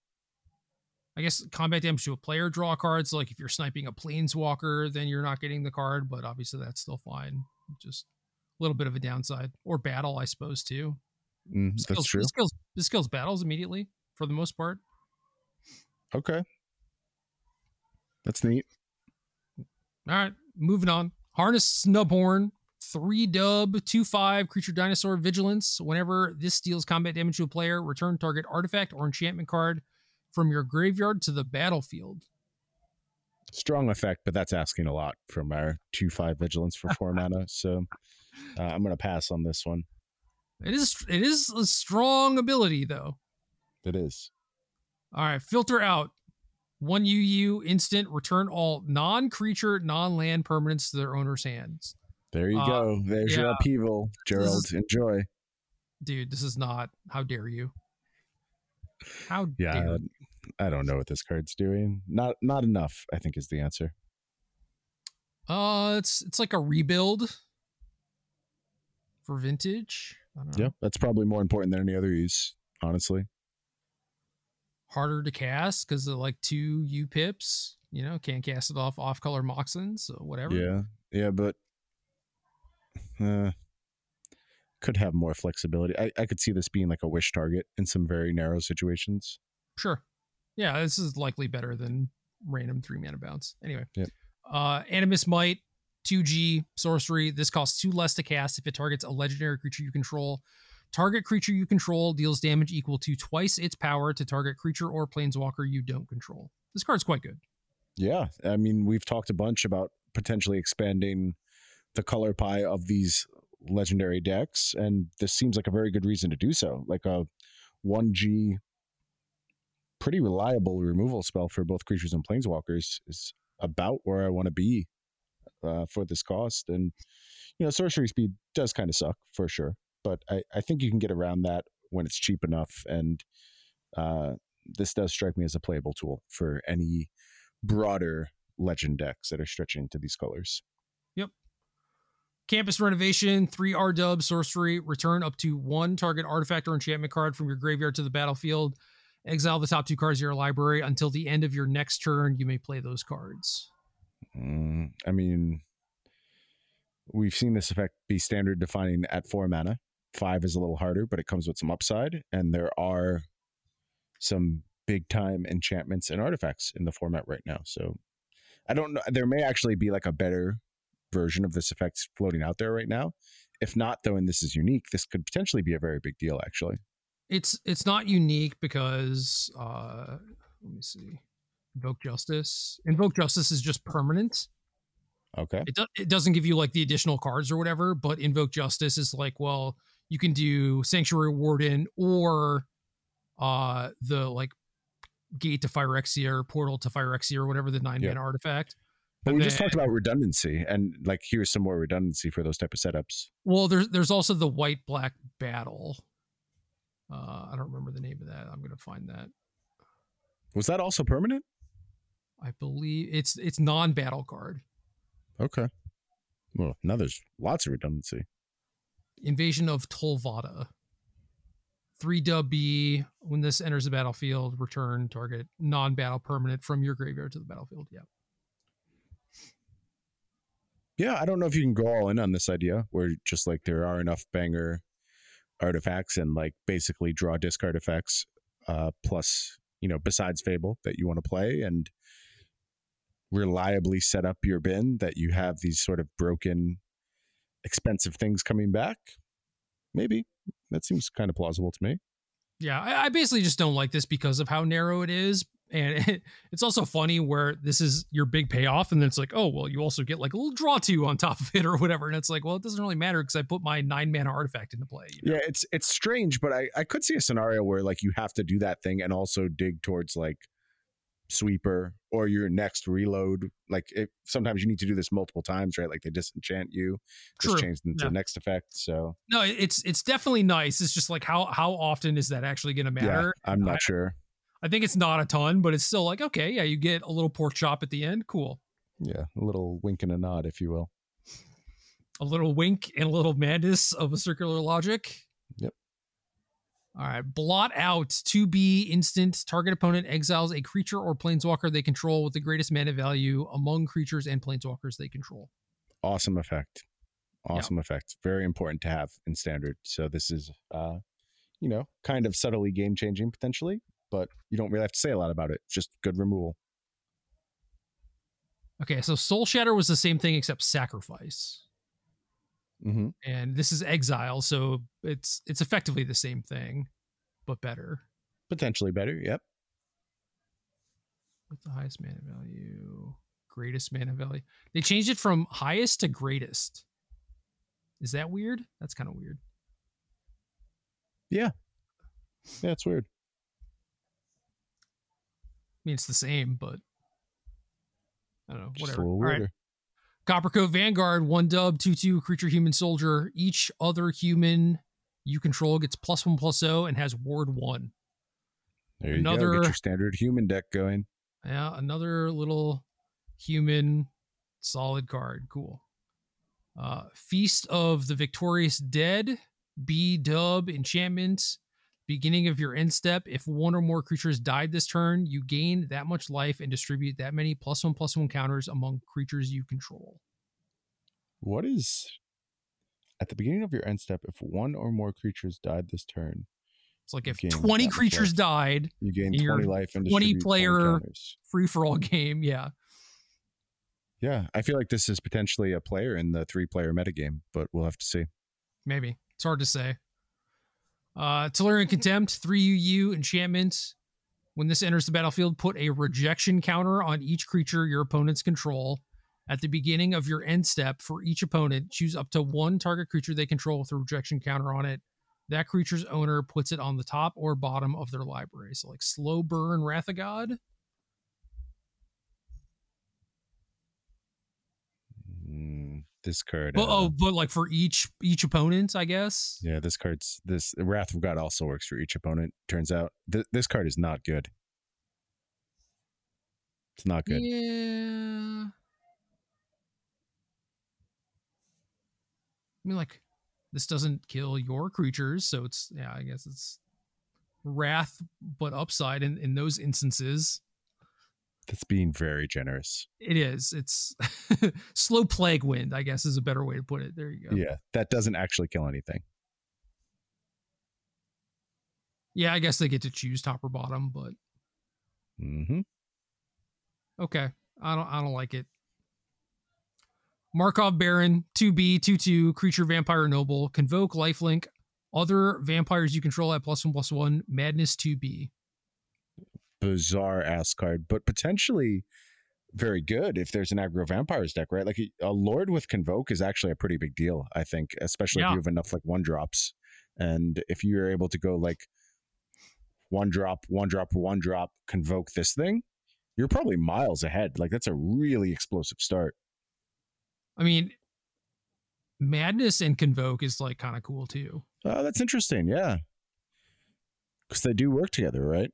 I guess combat damage to a player draw cards. Like if you're sniping a planeswalker, then you're not getting the card, but obviously that's still fine. Just a little bit of a downside. Or battle, I suppose, too. Mm, This that's true. This kills, this kills battles immediately for the most part. Okay, that's neat. All right, moving on. Harnessed Snubhorn, three dub, two five creature dinosaur vigilance. Whenever this deals combat damage to a player, return target artifact or enchantment card from your graveyard to the battlefield. Strong effect, but that's asking a lot from our two five vigilance for four mana. So uh, I'm gonna pass on this one. It is it is a strong ability though. It is. All right, filter out. One UU instant return all non-creature, non-land permanents to their owner's hands. There you Uh, go. There's your upheaval, Gerald. is- Enjoy. Dude, this is not how dare you? How Yeah, dare I don't know what this card's doing. Not not enough. I think is the answer. Uh, it's it's like a rebuild for vintage. I don't know. Yep, that's probably more important than any other use. Honestly, Harder to cast because of like two U pips. You know, can't cast it off off color Moxins, so whatever. yeah, yeah, but uh, could have more flexibility. I, I could see this being like a wish target in some very narrow situations. Sure. Yeah, this is likely better than random three mana bounce. Anyway. Yep. Uh Animist's Might, 2G sorcery. This costs two less to cast if it targets a legendary creature you control. Target creature you control deals damage equal to twice its power to target creature or planeswalker you don't control. This card's quite good. Yeah, I mean, we've talked a bunch about potentially expanding the color pie of these legendary decks, and this seems like a very good reason to do so. Like a one G, pretty reliable removal spell for both creatures and planeswalkers is about where I want to be uh, for this cost. And you know, sorcery speed does kind of suck for sure, but I I think you can get around that when it's cheap enough, and uh, this does strike me as a playable tool for any broader legend decks that are stretching to these colors. Yep. Campus renovation, three R dub sorcery, return up to one target artifact or enchantment card from your graveyard to the battlefield. Exile the top two cards of your library until the end of your next turn. You may play those cards. Mm, I mean, we've seen this effect be standard defining at four mana. Five is a little harder, but it comes with some upside, and there are some big time enchantments and artifacts in the format right now. So I don't know. There may actually be like a better version of this effect floating out there right now. If not, though, and this is unique, this could potentially be a very big deal, actually. It's it's not unique because uh let me see. Invoke Justice. Invoke Justice is just permanent. Okay. It, do, it doesn't give you like the additional cards or whatever, but Invoke Justice is like, well, you can do Sanctuary Warden or uh the like Gate to Phyrexia or Portal to Phyrexia or whatever the nine man artifact. But we just talked about redundancy, and like here's some more redundancy for those type of setups. Well, there's there's also the white black battle. Uh, I don't remember the name of that. I'm gonna find that. Was that also permanent? I believe it's it's non battle card. Okay. Well, now there's lots of redundancy. Invasion of Tolvada. Three B. When this enters the battlefield, return target non battle permanent from your graveyard to the battlefield. Yeah. Yeah, I don't know if you can go all in on this idea where just like there are enough banger artifacts and like basically draw discard effects, uh, plus, you know, besides Fable that you want to play and reliably set up your bin that you have these sort of broken, expensive things coming back. Maybe that seems kind of plausible to me. Yeah, I, I basically just don't like this because of how narrow it is. And it, it's also funny where this is your big payoff, and then it's like, oh, well, you also get like a little draw to you on top of it or whatever. And it's like, well, it doesn't really matter because I put my nine mana artifact into play. You know? Yeah, it's it's strange, but I, I could see a scenario where like you have to do that thing and also dig towards like sweeper or your next reload. Like it, sometimes you need to do this multiple times, right? Like they disenchant you, just True. change them to Yeah. the next effect. So No, it's it's definitely nice. It's just like how how often is that actually going to matter? yeah, I'm I- not sure. I think it's not a ton, but it's still like okay, yeah, you get a little pork chop at the end. Cool. Yeah, a little wink and a nod, if you will. A little wink and a little madness of a circular logic. Yep. All right. Blot out to be instant. Target opponent exiles a creature or planeswalker they control with the greatest mana value among creatures and planeswalkers they control. Awesome effect. Awesome effect. Very important to have in standard. So this is uh, you know, kind of subtly game changing potentially, but you don't really have to say a lot about it. Just good removal. Okay, so Soul Shatter was the same thing except sacrifice. Mm-hmm. And this is exile, so it's it's effectively the same thing, but better. Potentially better. Yep. With the highest mana value, greatest mana value. They changed it from highest to greatest. Is that weird? That's kind of weird. Yeah, Yeah, it's weird. I mean, it's the same, but I don't know. Just Whatever. a little All right. Coppercoat Vanguard, one dub, two two creature human soldier. Each other human you control gets plus one plus zero and has ward one. There you go. Another- Get your standard human deck going. Yeah, another little human solid card. Cool. Uh Feast of the Victorious Dead, B dub enchantment. Beginning of your end step. If one or more creatures died this turn, you gain that much life and distribute that many plus one plus one counters among creatures you control. What is at the beginning of your end step? If one or more creatures died this turn, It's like if 20 creatures died, you gain In your twenty life and 20 distribute player- free for all game. Yeah. Yeah, I feel like this is potentially a player in the three player metagame, but we'll have to see. Maybe. It's hard to say. Uh Tolarian Contempt, 3 UU enchantment. When this enters the battlefield, put a rejection counter on each creature your opponents control. At the beginning of your end step, for each opponent, choose up to one target creature they control with a rejection counter on it. That creature's owner puts it on the top or bottom of their library. So, like Slow Burn Wrath of God. This card. But, uh, oh, but like for each each opponent, I guess. yeah, this card's this Wrath of God also works for each opponent. Turns out Th- this card is not good. It's not good. Yeah. I mean, like this doesn't kill your creatures, so it's yeah, I guess it's wrath, but upside in in those instances. That's being very generous. It is. It's slow plague wind, I guess, is a better way to put it. There you go. Yeah, that doesn't actually kill anything. Yeah, I guess they get to choose top or bottom, but Mm-hmm. okay. I don't I don't like it. Markov Baron, 2B, 2 2, creature vampire noble, convoke lifelink, other vampires you control at plus one plus one, madness 2B. Bizarre ass card, but potentially very good if there's an aggro vampires deck, right? Like a, a lord with convoke is actually a pretty big deal, I think, especially if you have enough like one drops. And if you're able to go like one drop, one drop, one drop, convoke this thing, you're probably miles ahead. Like that's a really explosive start. I mean, madness and convoke is like kind of cool too. Oh, that's interesting. Yeah. Because they do work together, right?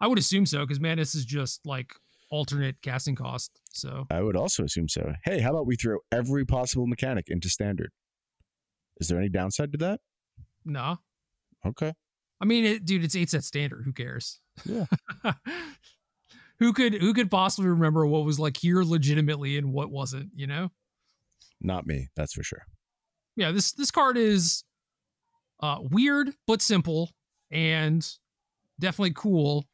I would assume so because madness is just like alternate casting cost. So I would also assume so. Hey, how about we throw every possible mechanic into standard? Is there any downside to that? nah. Okay. I mean, it, dude, it's eight set standard. Who cares? Yeah. who could who could possibly remember what was like here legitimately and what wasn't? You know? Not me, that's for sure. Yeah. This this card is uh weird but simple and definitely cool.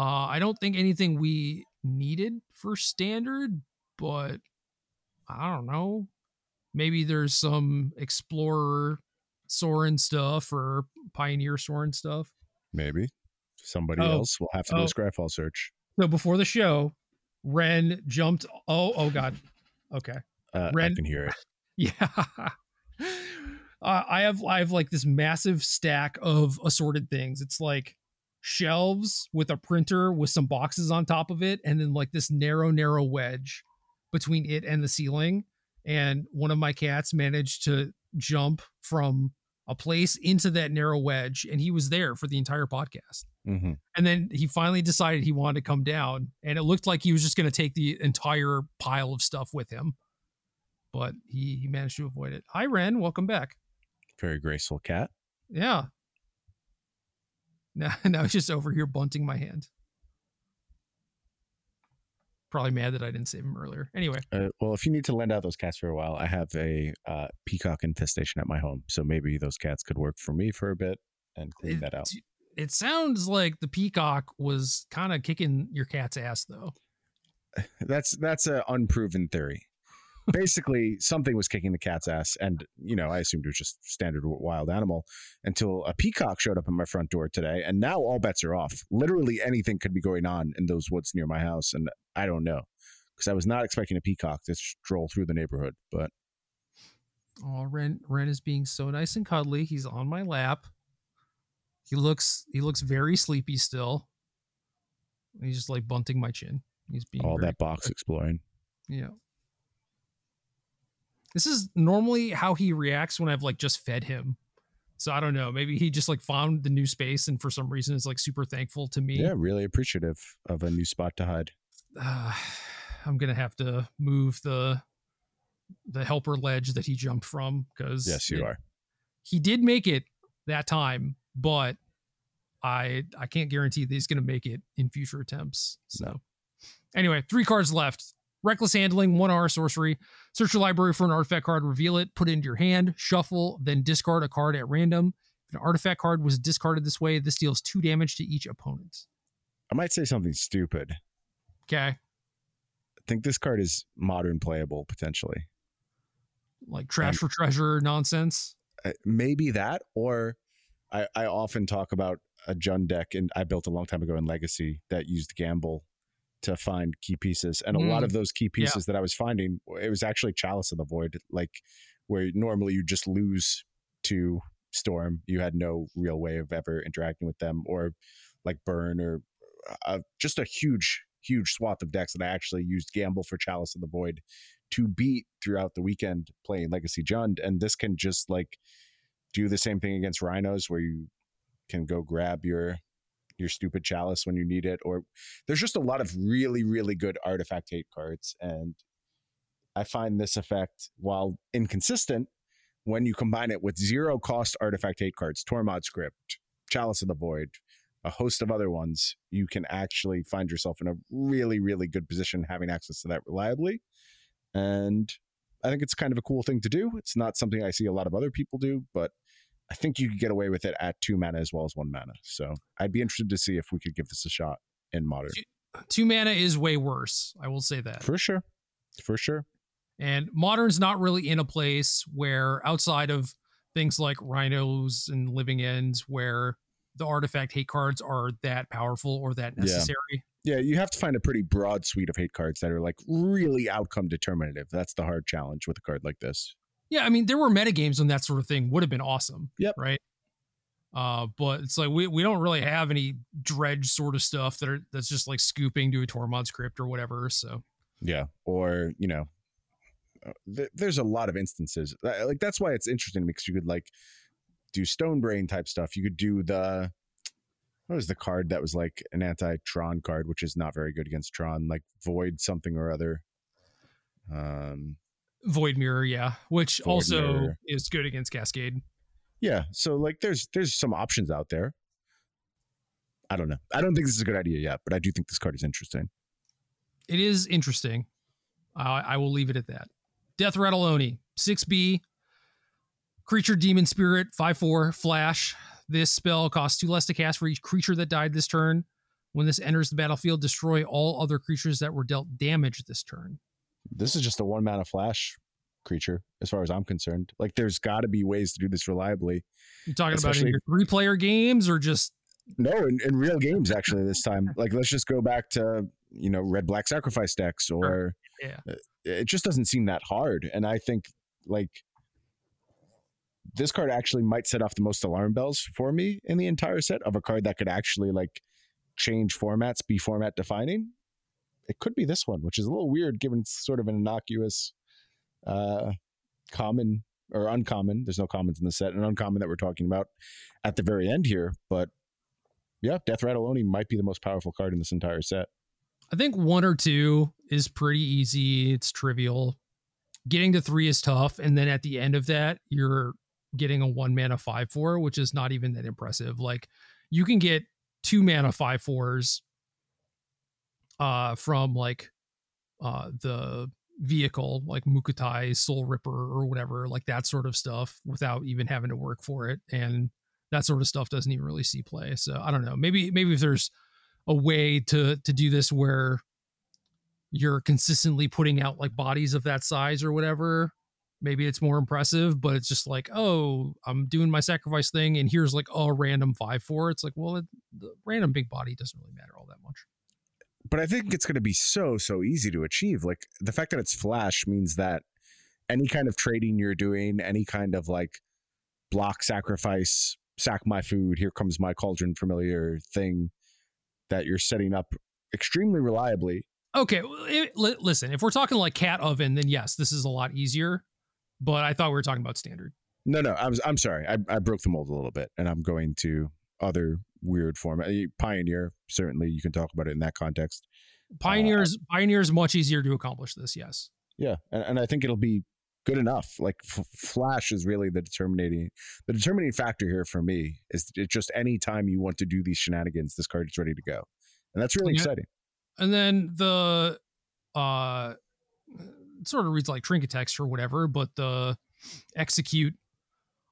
Uh, I don't think anything we needed for standard, but I don't know. Maybe there's some explorer Soren stuff or pioneer Soren stuff. Maybe. Somebody Oh. else will have to do Oh. a Scryfall search. So before the show, Ren jumped. Oh, oh God. Okay. Uh, I Ren- can hear it. Yeah. Uh, I have I have like this massive stack of assorted things. It's like shelves with a printer with some boxes on top of it, and then like this narrow, narrow wedge between it and the ceiling. And one of my cats managed to jump from a place into that narrow wedge, and he was there for the entire podcast. hmm And then he finally decided he wanted to come down, and it looked like he was just going to take the entire pile of stuff with him. But he he managed to avoid it. Hi, Ren. Welcome back. Very graceful cat. Yeah. Now, now he's just over here bunting my hand. Probably mad that I didn't save him earlier. Anyway, Uh, well, if you need to lend out those cats for a while, I have a uh, peacock infestation at my home. So maybe those cats could work for me for a bit and clean it, that out. it sounds like the peacock was kind of kicking your cat's ass, though. That's that's an unproven theory. Basically, something was kicking the cat's ass, and you know, I assumed it was just standard wild animal until a peacock showed up at my front door today, and now all bets are off. Literally anything could be going on in those woods near my house, and I don't know because I was not expecting a peacock to stroll through the neighborhood. But Oh, Ren Ren is being so nice and cuddly. He's on my lap. He looks he looks very sleepy still. He's just like bunting my chin. He's being all that box exploring. Yeah. This is normally how he reacts when I've like just fed him. So I don't know. Maybe he just like found the new space and for some reason is like super thankful to me. Yeah, really appreciative of a new spot to hide. Uh, I'm gonna have to move the the helper ledge that he jumped from because Yes, you are. He did make it that time, but I I can't guarantee that he's gonna make it in future attempts. So No. anyway, three cards left. Reckless handling, one R sorcery. Search your library for an artifact card, reveal it, put it into your hand, shuffle, then discard a card at random. If an artifact card was discarded this way, this deals two damage to each opponent. I might say something stupid. Okay. I think this card is modern playable potentially. Like trash Um, for treasure nonsense. uh, maybe that or I, I often talk about a Jund deck and I built a long time ago in Legacy that used Gamble to find key pieces. And a lot Mm. of those key Yeah. pieces that I was finding, it was actually Chalice of the Void, like where normally you just lose to Storm. You had no real way of ever interacting with them or like Burn or uh, just a huge, huge swath of decks that I actually used Gamble for Chalice of the Void to beat throughout the weekend playing Legacy Jund. And this can just like do the same thing against rhinos where you can go grab your your stupid chalice when you need it or there's just a lot of really really good artifact hate cards and I find this effect, while inconsistent, when you combine it with zero cost artifact hate cards, Tormod's Crypt, Chalice of the Void, a host of other ones, you can actually find yourself in a really, really good position having access to that reliably. And I think it's kind of a cool thing to do. It's not something I see a lot of other people do, but I think you could get away with it at two mana as well as one mana. So I'd be interested to see if we could give this a shot in modern. Two mana is way worse. I will say that. For sure. For sure. And modern's not really in a place where outside of things like rhinos and living ends where the artifact hate cards are that powerful or that necessary. Yeah. yeah, you have to find a pretty broad suite of hate cards that are like really outcome determinative. That's the hard challenge with a card like this. Yeah, I mean, there were metagames when that sort of thing would have been awesome. Yep. Right. Uh, but it's like we, we don't really have any dredge sort of stuff that are that's just like scooping to a Tormod's Crypt or whatever. So yeah, or you know, uh, th- there's a lot of instances like that's why it's interesting because you could like do stone brain type stuff you could do the what was the card that was like an anti-tron card which is not very good against tron like void something or other um void mirror yeah which void also mirror. is good against cascade yeah so like there's there's some options out there i don't know i don't think this is a good idea yet but i do think this card is interesting it is interesting uh, i will leave it at that Death Rattle Oni, 6B, creature demon spirit, 5 4, flash. This spell costs two less to cast for each creature that died this turn. When this enters the battlefield, destroy all other creatures that were dealt damage this turn. This is just a one mana flash creature, as far as I'm concerned. Like, there's got to be ways to do this reliably. You talking Especially, about in your three player games or just no, in, in, real games actually this time. like let's just go back to you know red black sacrifice decks or yeah. Uh, it just doesn't seem that hard. And I think like this card actually might set off the most alarm bells for me in the entire set of a card that could actually like change formats, be format defining. It could be this one, which is a little weird given it's sort of an innocuous uh common or uncommon. There's no commons in the set, an uncommon that we're talking about at the very end here. But yeah, Death Rattle Oni might be the most powerful card in this entire set. I think one or two is pretty easy. It's trivial. Getting to three is tough. And then at the end of that, you're getting a one mana five four, which is not even that impressive. Like you can get two mana five fours uh from like uh the vehicle like Mukotai, Soul Ripper, or whatever, like that sort of stuff without even having to work for it. And that sort of stuff doesn't even really see play. So I don't know. Maybe maybe if there's a way to to do this where you're consistently putting out like bodies of that size or whatever maybe it's more impressive but it's just like oh i'm doing my sacrifice thing and here's like a random 5-4 it's like well it, the random big body doesn't really matter all that much but i think it's going to be so so easy to achieve like the fact that it's flash means that any kind of trading you're doing any kind of like block sacrifice sack my food here comes my cauldron familiar thing that you're setting up extremely reliably. Okay, it, listen, if we're talking like cat oven, then yes, this is a lot easier. But I thought we were talking about standard. No, no, I was. I'm sorry. I, I broke the mold a little bit, and I'm going to other weird format. Pioneer, certainly, you can talk about it in that context. Pioneers, uh, Pioneers, much easier to accomplish this. Yes. Yeah, and, and I think it'll be good enough. Like F- Flash is really the determining the determining factor here for me is it's just any time you want to do these shenanigans, this card is ready to go, and that's really yeah. exciting. And then the uh, sort of reads like trinket text or whatever, but the execute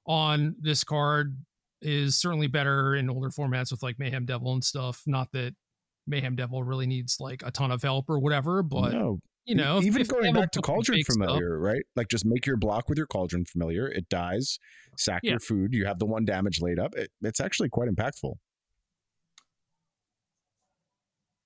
on this card is certainly better in older formats with like Mayhem Devil and stuff. Not that Mayhem Devil really needs like a ton of help or whatever, but no, you know, even if, going back to cauldron familiar, stuff. right? Like just make your block with your cauldron familiar. It dies, sack yeah. your food. You have the one damage laid up. It, it's actually quite impactful.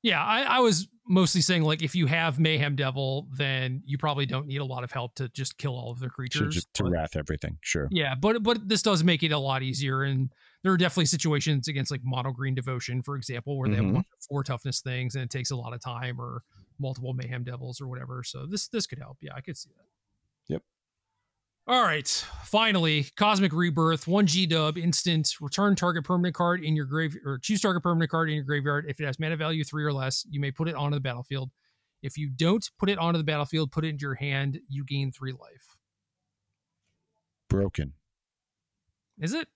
Yeah, I, I, was mostly saying like if you have Mayhem Devil, then you probably don't need a lot of help to just kill all of the creatures. To, to wrath everything, sure. Yeah, but but this does make it a lot easier, and there are definitely situations against like mono green devotion, for example, where they mm-hmm. have four toughness things and it takes a lot of time, or multiple mayhem devils or whatever. So this this could help. Yeah, I could see that. Yep. All right. Finally, Cosmic Rebirth, one G dub, instant, return target permanent card in your grave or choose target permanent card in your graveyard. If it has mana value three or less, you may put it onto the battlefield. If you don't put it onto the battlefield, put it into your hand, you gain three life. Broken. Is it?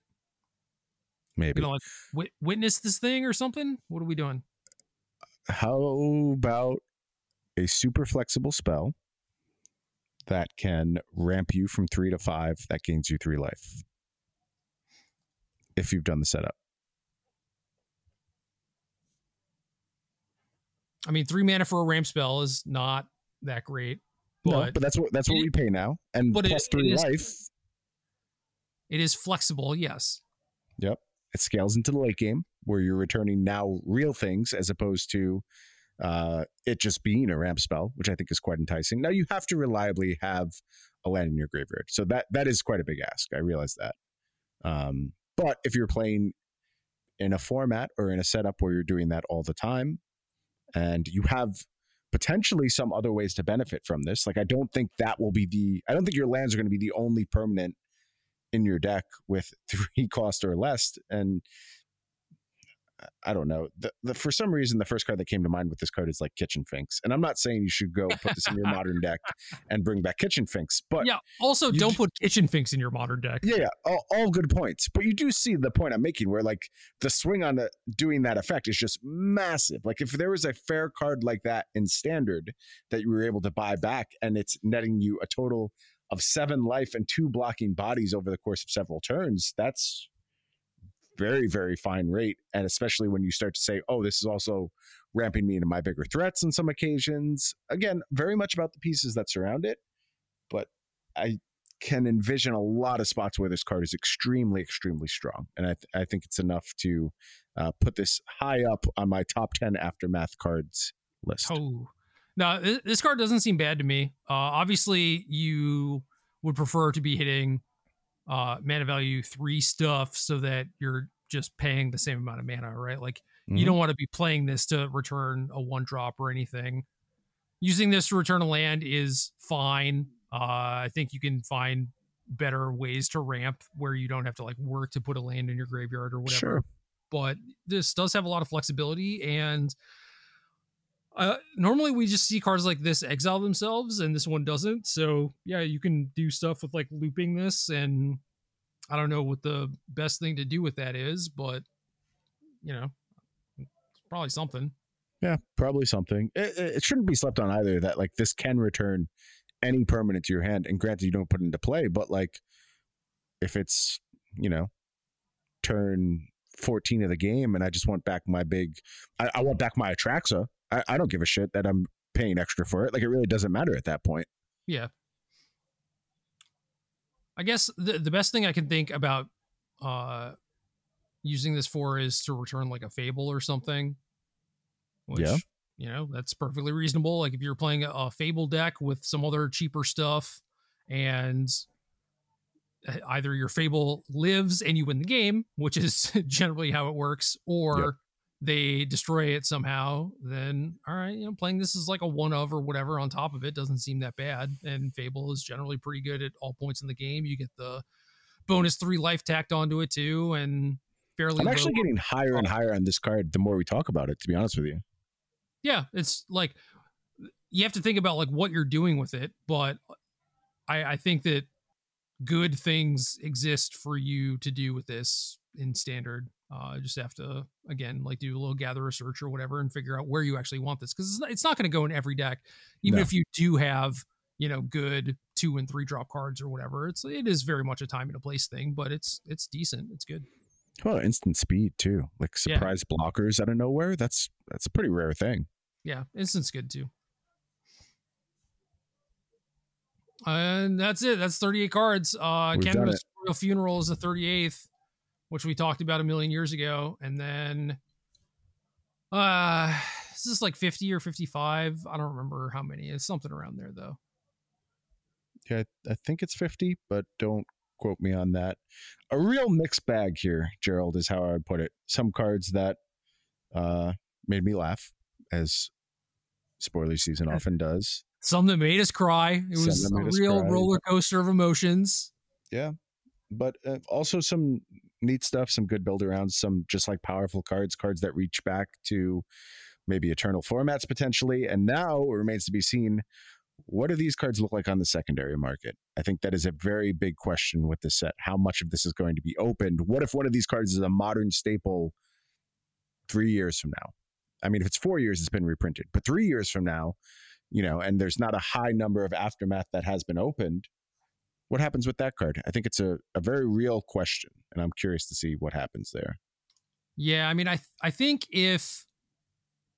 Maybe. Like wit- witness this thing or something? What are we doing? How about a super flexible spell that can ramp you from three to five that gains you three life? If you've done the setup. I mean, three mana for a ramp spell is not that great. But, no, but that's what that's what it- we pay now. And but plus it three is- life. it is flexible, yes. Yep. It scales into the late game where you're returning now real things as opposed to uh, it just being a ramp spell, which I think is quite enticing. Now you have to reliably have a land in your graveyard, so that that is quite a big ask. I realize that. Um, but if you're playing in a format or in a setup where you're doing that all the time, and you have potentially some other ways to benefit from this, like I don't think that will be the. I don't think your lands are going to be the only permanent in your deck with three cost or less. And I don't know. The, the, for some reason, the first card that came to mind with this card is like Kitchen Finks. And I'm not saying you should go put this in your modern deck and bring back Kitchen Finks, but yeah. Also, don't d- put kitchen finks in your modern deck. yeah, yeah, all, all good points. But you do see the point I'm making where like the swing on the doing that effect is just massive. Like if there was a fair card like that in standard that you were able to buy back and it's netting you a total of seven life and two blocking bodies over the course of several turns, that's very, very fine rate. And especially when you start to say, oh, this is also ramping me into my bigger threats on some occasions. Again, very much about the pieces that surround it. But I can envision a lot of spots where this card is extremely, extremely strong. And I, th- I think it's enough to uh, put this high up on my top 10 aftermath cards list. Oh, now this card doesn't seem bad to me. Uh, obviously, you would prefer to be hitting uh, mana value three stuff so that you're just paying the same amount of mana, right? Like you Mhm. don't want to be playing this to return a one drop or anything. Using this to return a land is fine. Uh, I think you can find better ways to ramp where you don't have to like work to put a land in your graveyard or whatever Sure. but this does have a lot of flexibility and uh, normally we just see cards like this exile themselves and this one doesn't so yeah you can do stuff with like looping this and i don't know what the best thing to do with that is but you know it's probably something Yeah, probably something. It, it it shouldn't be slept on either that like this can return any permanent to your hand. And granted, you don't put it into play, but like if it's, you know, turn 14 of the game and I just want back my big, I, I want back my Atraxa. I, I don't give a shit that I'm paying extra for it. Like it really doesn't matter at that point. Yeah. I guess the the best thing I can think about uh using this for is to return like a fable or something. Which, Yeah. you know, that's perfectly reasonable. Like if you're playing a, a fable deck with some other cheaper stuff and uh, either your fable lives and you win the game, which is generally how it works, or Yep. They destroy it somehow, then all right, you know, playing this is like a one of or whatever on top of it doesn't seem that bad. And Fable is generally pretty good at all points in the game. You get the bonus three life tacked onto it too, and fairly. I'm actually low- getting higher and higher on this card the more we talk about it, to be honest with you. yeah, it's like you have to think about like what you're doing with it, but I, I think that good things exist for you to do with this in standard. Uh, just have to again like do a little gather research or whatever and figure out where you actually want this because it's not, it's not going to go in every deck, even No. if you do have you know good two and three drop cards or whatever. It's it is very much a time and a place thing, but it's it's decent. It's good. Well, instant speed too, like Yeah. surprise blockers out of nowhere. That's that's a pretty rare thing. Yeah, instant's good too. And that's it. That's 38 cards. Uh We've. Royal Funeral is the 38th, which we talked about a million years ago. And then uh this is like 50 or 55. I don't remember how many. It's something around there though. Yeah, I think it's 50, but don't quote me on that. A real mixed bag here, Gerald, is how I would put it. Some cards that uh, made me laugh, as spoiler season often does. Some that made us cry. It was a real cry. roller coaster of emotions. Yeah, but uh, also some neat stuff, some good build arounds, some just like powerful cards, cards that reach back to maybe eternal formats potentially. And now it remains to be seen what do these cards look like on the secondary market? I think that is a very big question with this set. How much of this is going to be opened? What if one of these cards is a modern staple three years from now? I mean, if it's four years, it's been reprinted, but three years from now, you know, and there's not a high number of aftermath that has been opened, what happens with that card? I think it's a, a very real question, and I'm curious to see what happens there. Yeah, I mean, I th- I think if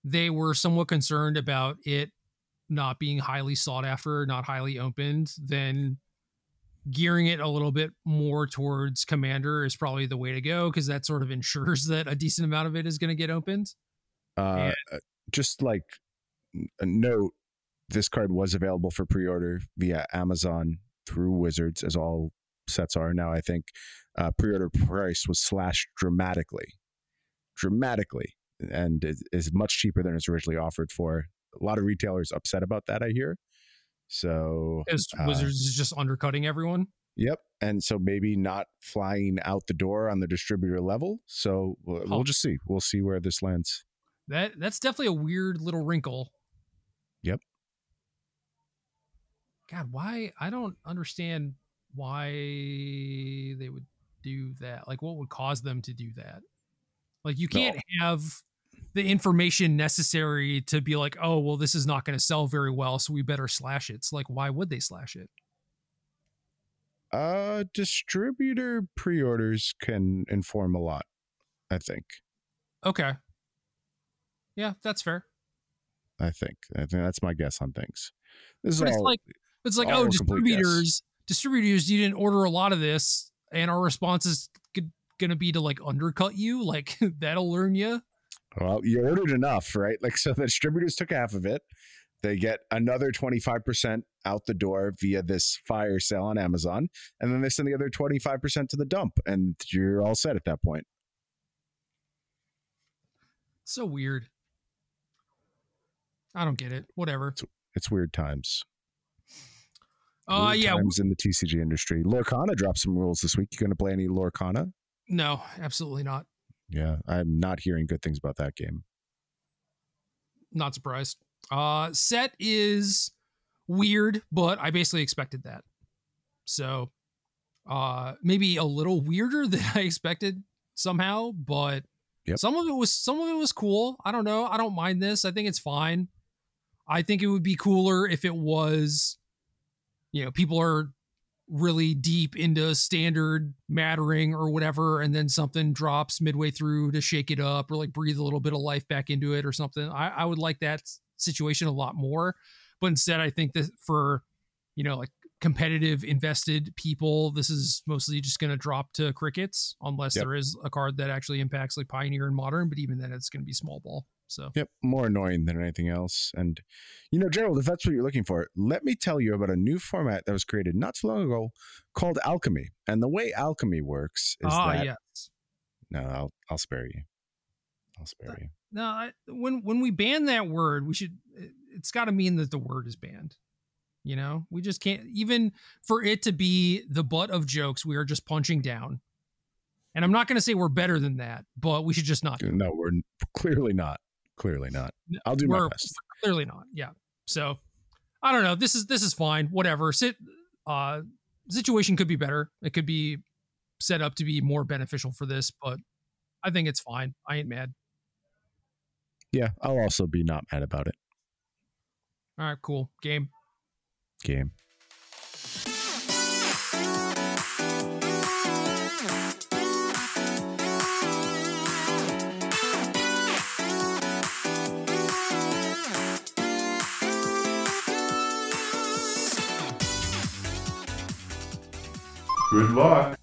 they were somewhat concerned about it not being highly sought after, not highly opened, then gearing it a little bit more towards commander is probably the way to go because that sort of ensures that a decent amount of it is going to get opened. Uh, and- just like a note, this card was available for pre-order via Amazon through Wizards, as all sets are now. I think uh, pre-order price was slashed dramatically, dramatically, and is, is much cheaper than it's originally offered for. A lot of retailers upset about that. I hear. So as uh, Wizards is just undercutting everyone. Yep, and so maybe not flying out the door on the distributor level. So we'll, we'll just see. We'll see where this lands. That that's definitely a weird little wrinkle. Yep. God, why? I don't understand why they would do that. Like, what would cause them to do that? Like, you can't no. have the information necessary to be like, oh, well, this is not going to sell very well, so we better slash it. It's like, why would they slash it? Uh, distributor pre-orders can inform a lot. I think. Okay. Yeah, that's fair. I think. I think that's my guess on things. This is but all, like it's like oh, distributors, distributors, you didn't order a lot of this, and our response is going to be to like undercut you. Like that'll learn you. Well, you ordered enough, right? Like, so the distributors took half of it. They get another 25% out the door via this fire sale on Amazon. And then they send the other 25% to the dump. And you're all set at that point. So weird. I don't get it. Whatever. It's, it's weird times. Uh, yeah. Times in the TCG industry. Lorcana dropped some rules this week. You going to play any Lorcana? No, absolutely not. Yeah, I'm not hearing good things about that game. Not surprised. Uh set is weird, but I basically expected that. So uh maybe a little weirder than I expected somehow, but yep. some of it was some of it was cool. I don't know. I don't mind this. I think it's fine. I think it would be cooler if it was you know, people are really deep into standard mattering or whatever and then something drops midway through to shake it up or like breathe a little bit of life back into it or something i, I would like that situation a lot more but instead i think that for you know like competitive invested people this is mostly just going to drop to crickets unless yep. there is a card that actually impacts like pioneer and modern but even then it's going to be small ball so yep, more annoying than anything else. And you know, Gerald, if that's what you're looking for, let me tell you about a new format that was created not too long ago called Alchemy. And the way Alchemy works is ah, that yes. No, I'll I'll spare you. I'll spare you. No, I, when when we ban that word, we should. It's got to mean that the word is banned. You know, we just can't even for it to be the butt of jokes. We are just punching down. And I'm not going to say we're better than that, but we should just not. No, we're clearly not. Clearly not. I'll do We're, my best. Clearly not. Yeah. So I don't know. This is this is fine. Whatever. Sit. Uh, situation could be better. It could be set up to be more beneficial for this, but I think it's fine. I ain't mad. Yeah, I'll also be not mad about it. All right, cool. Game. Game. Good luck.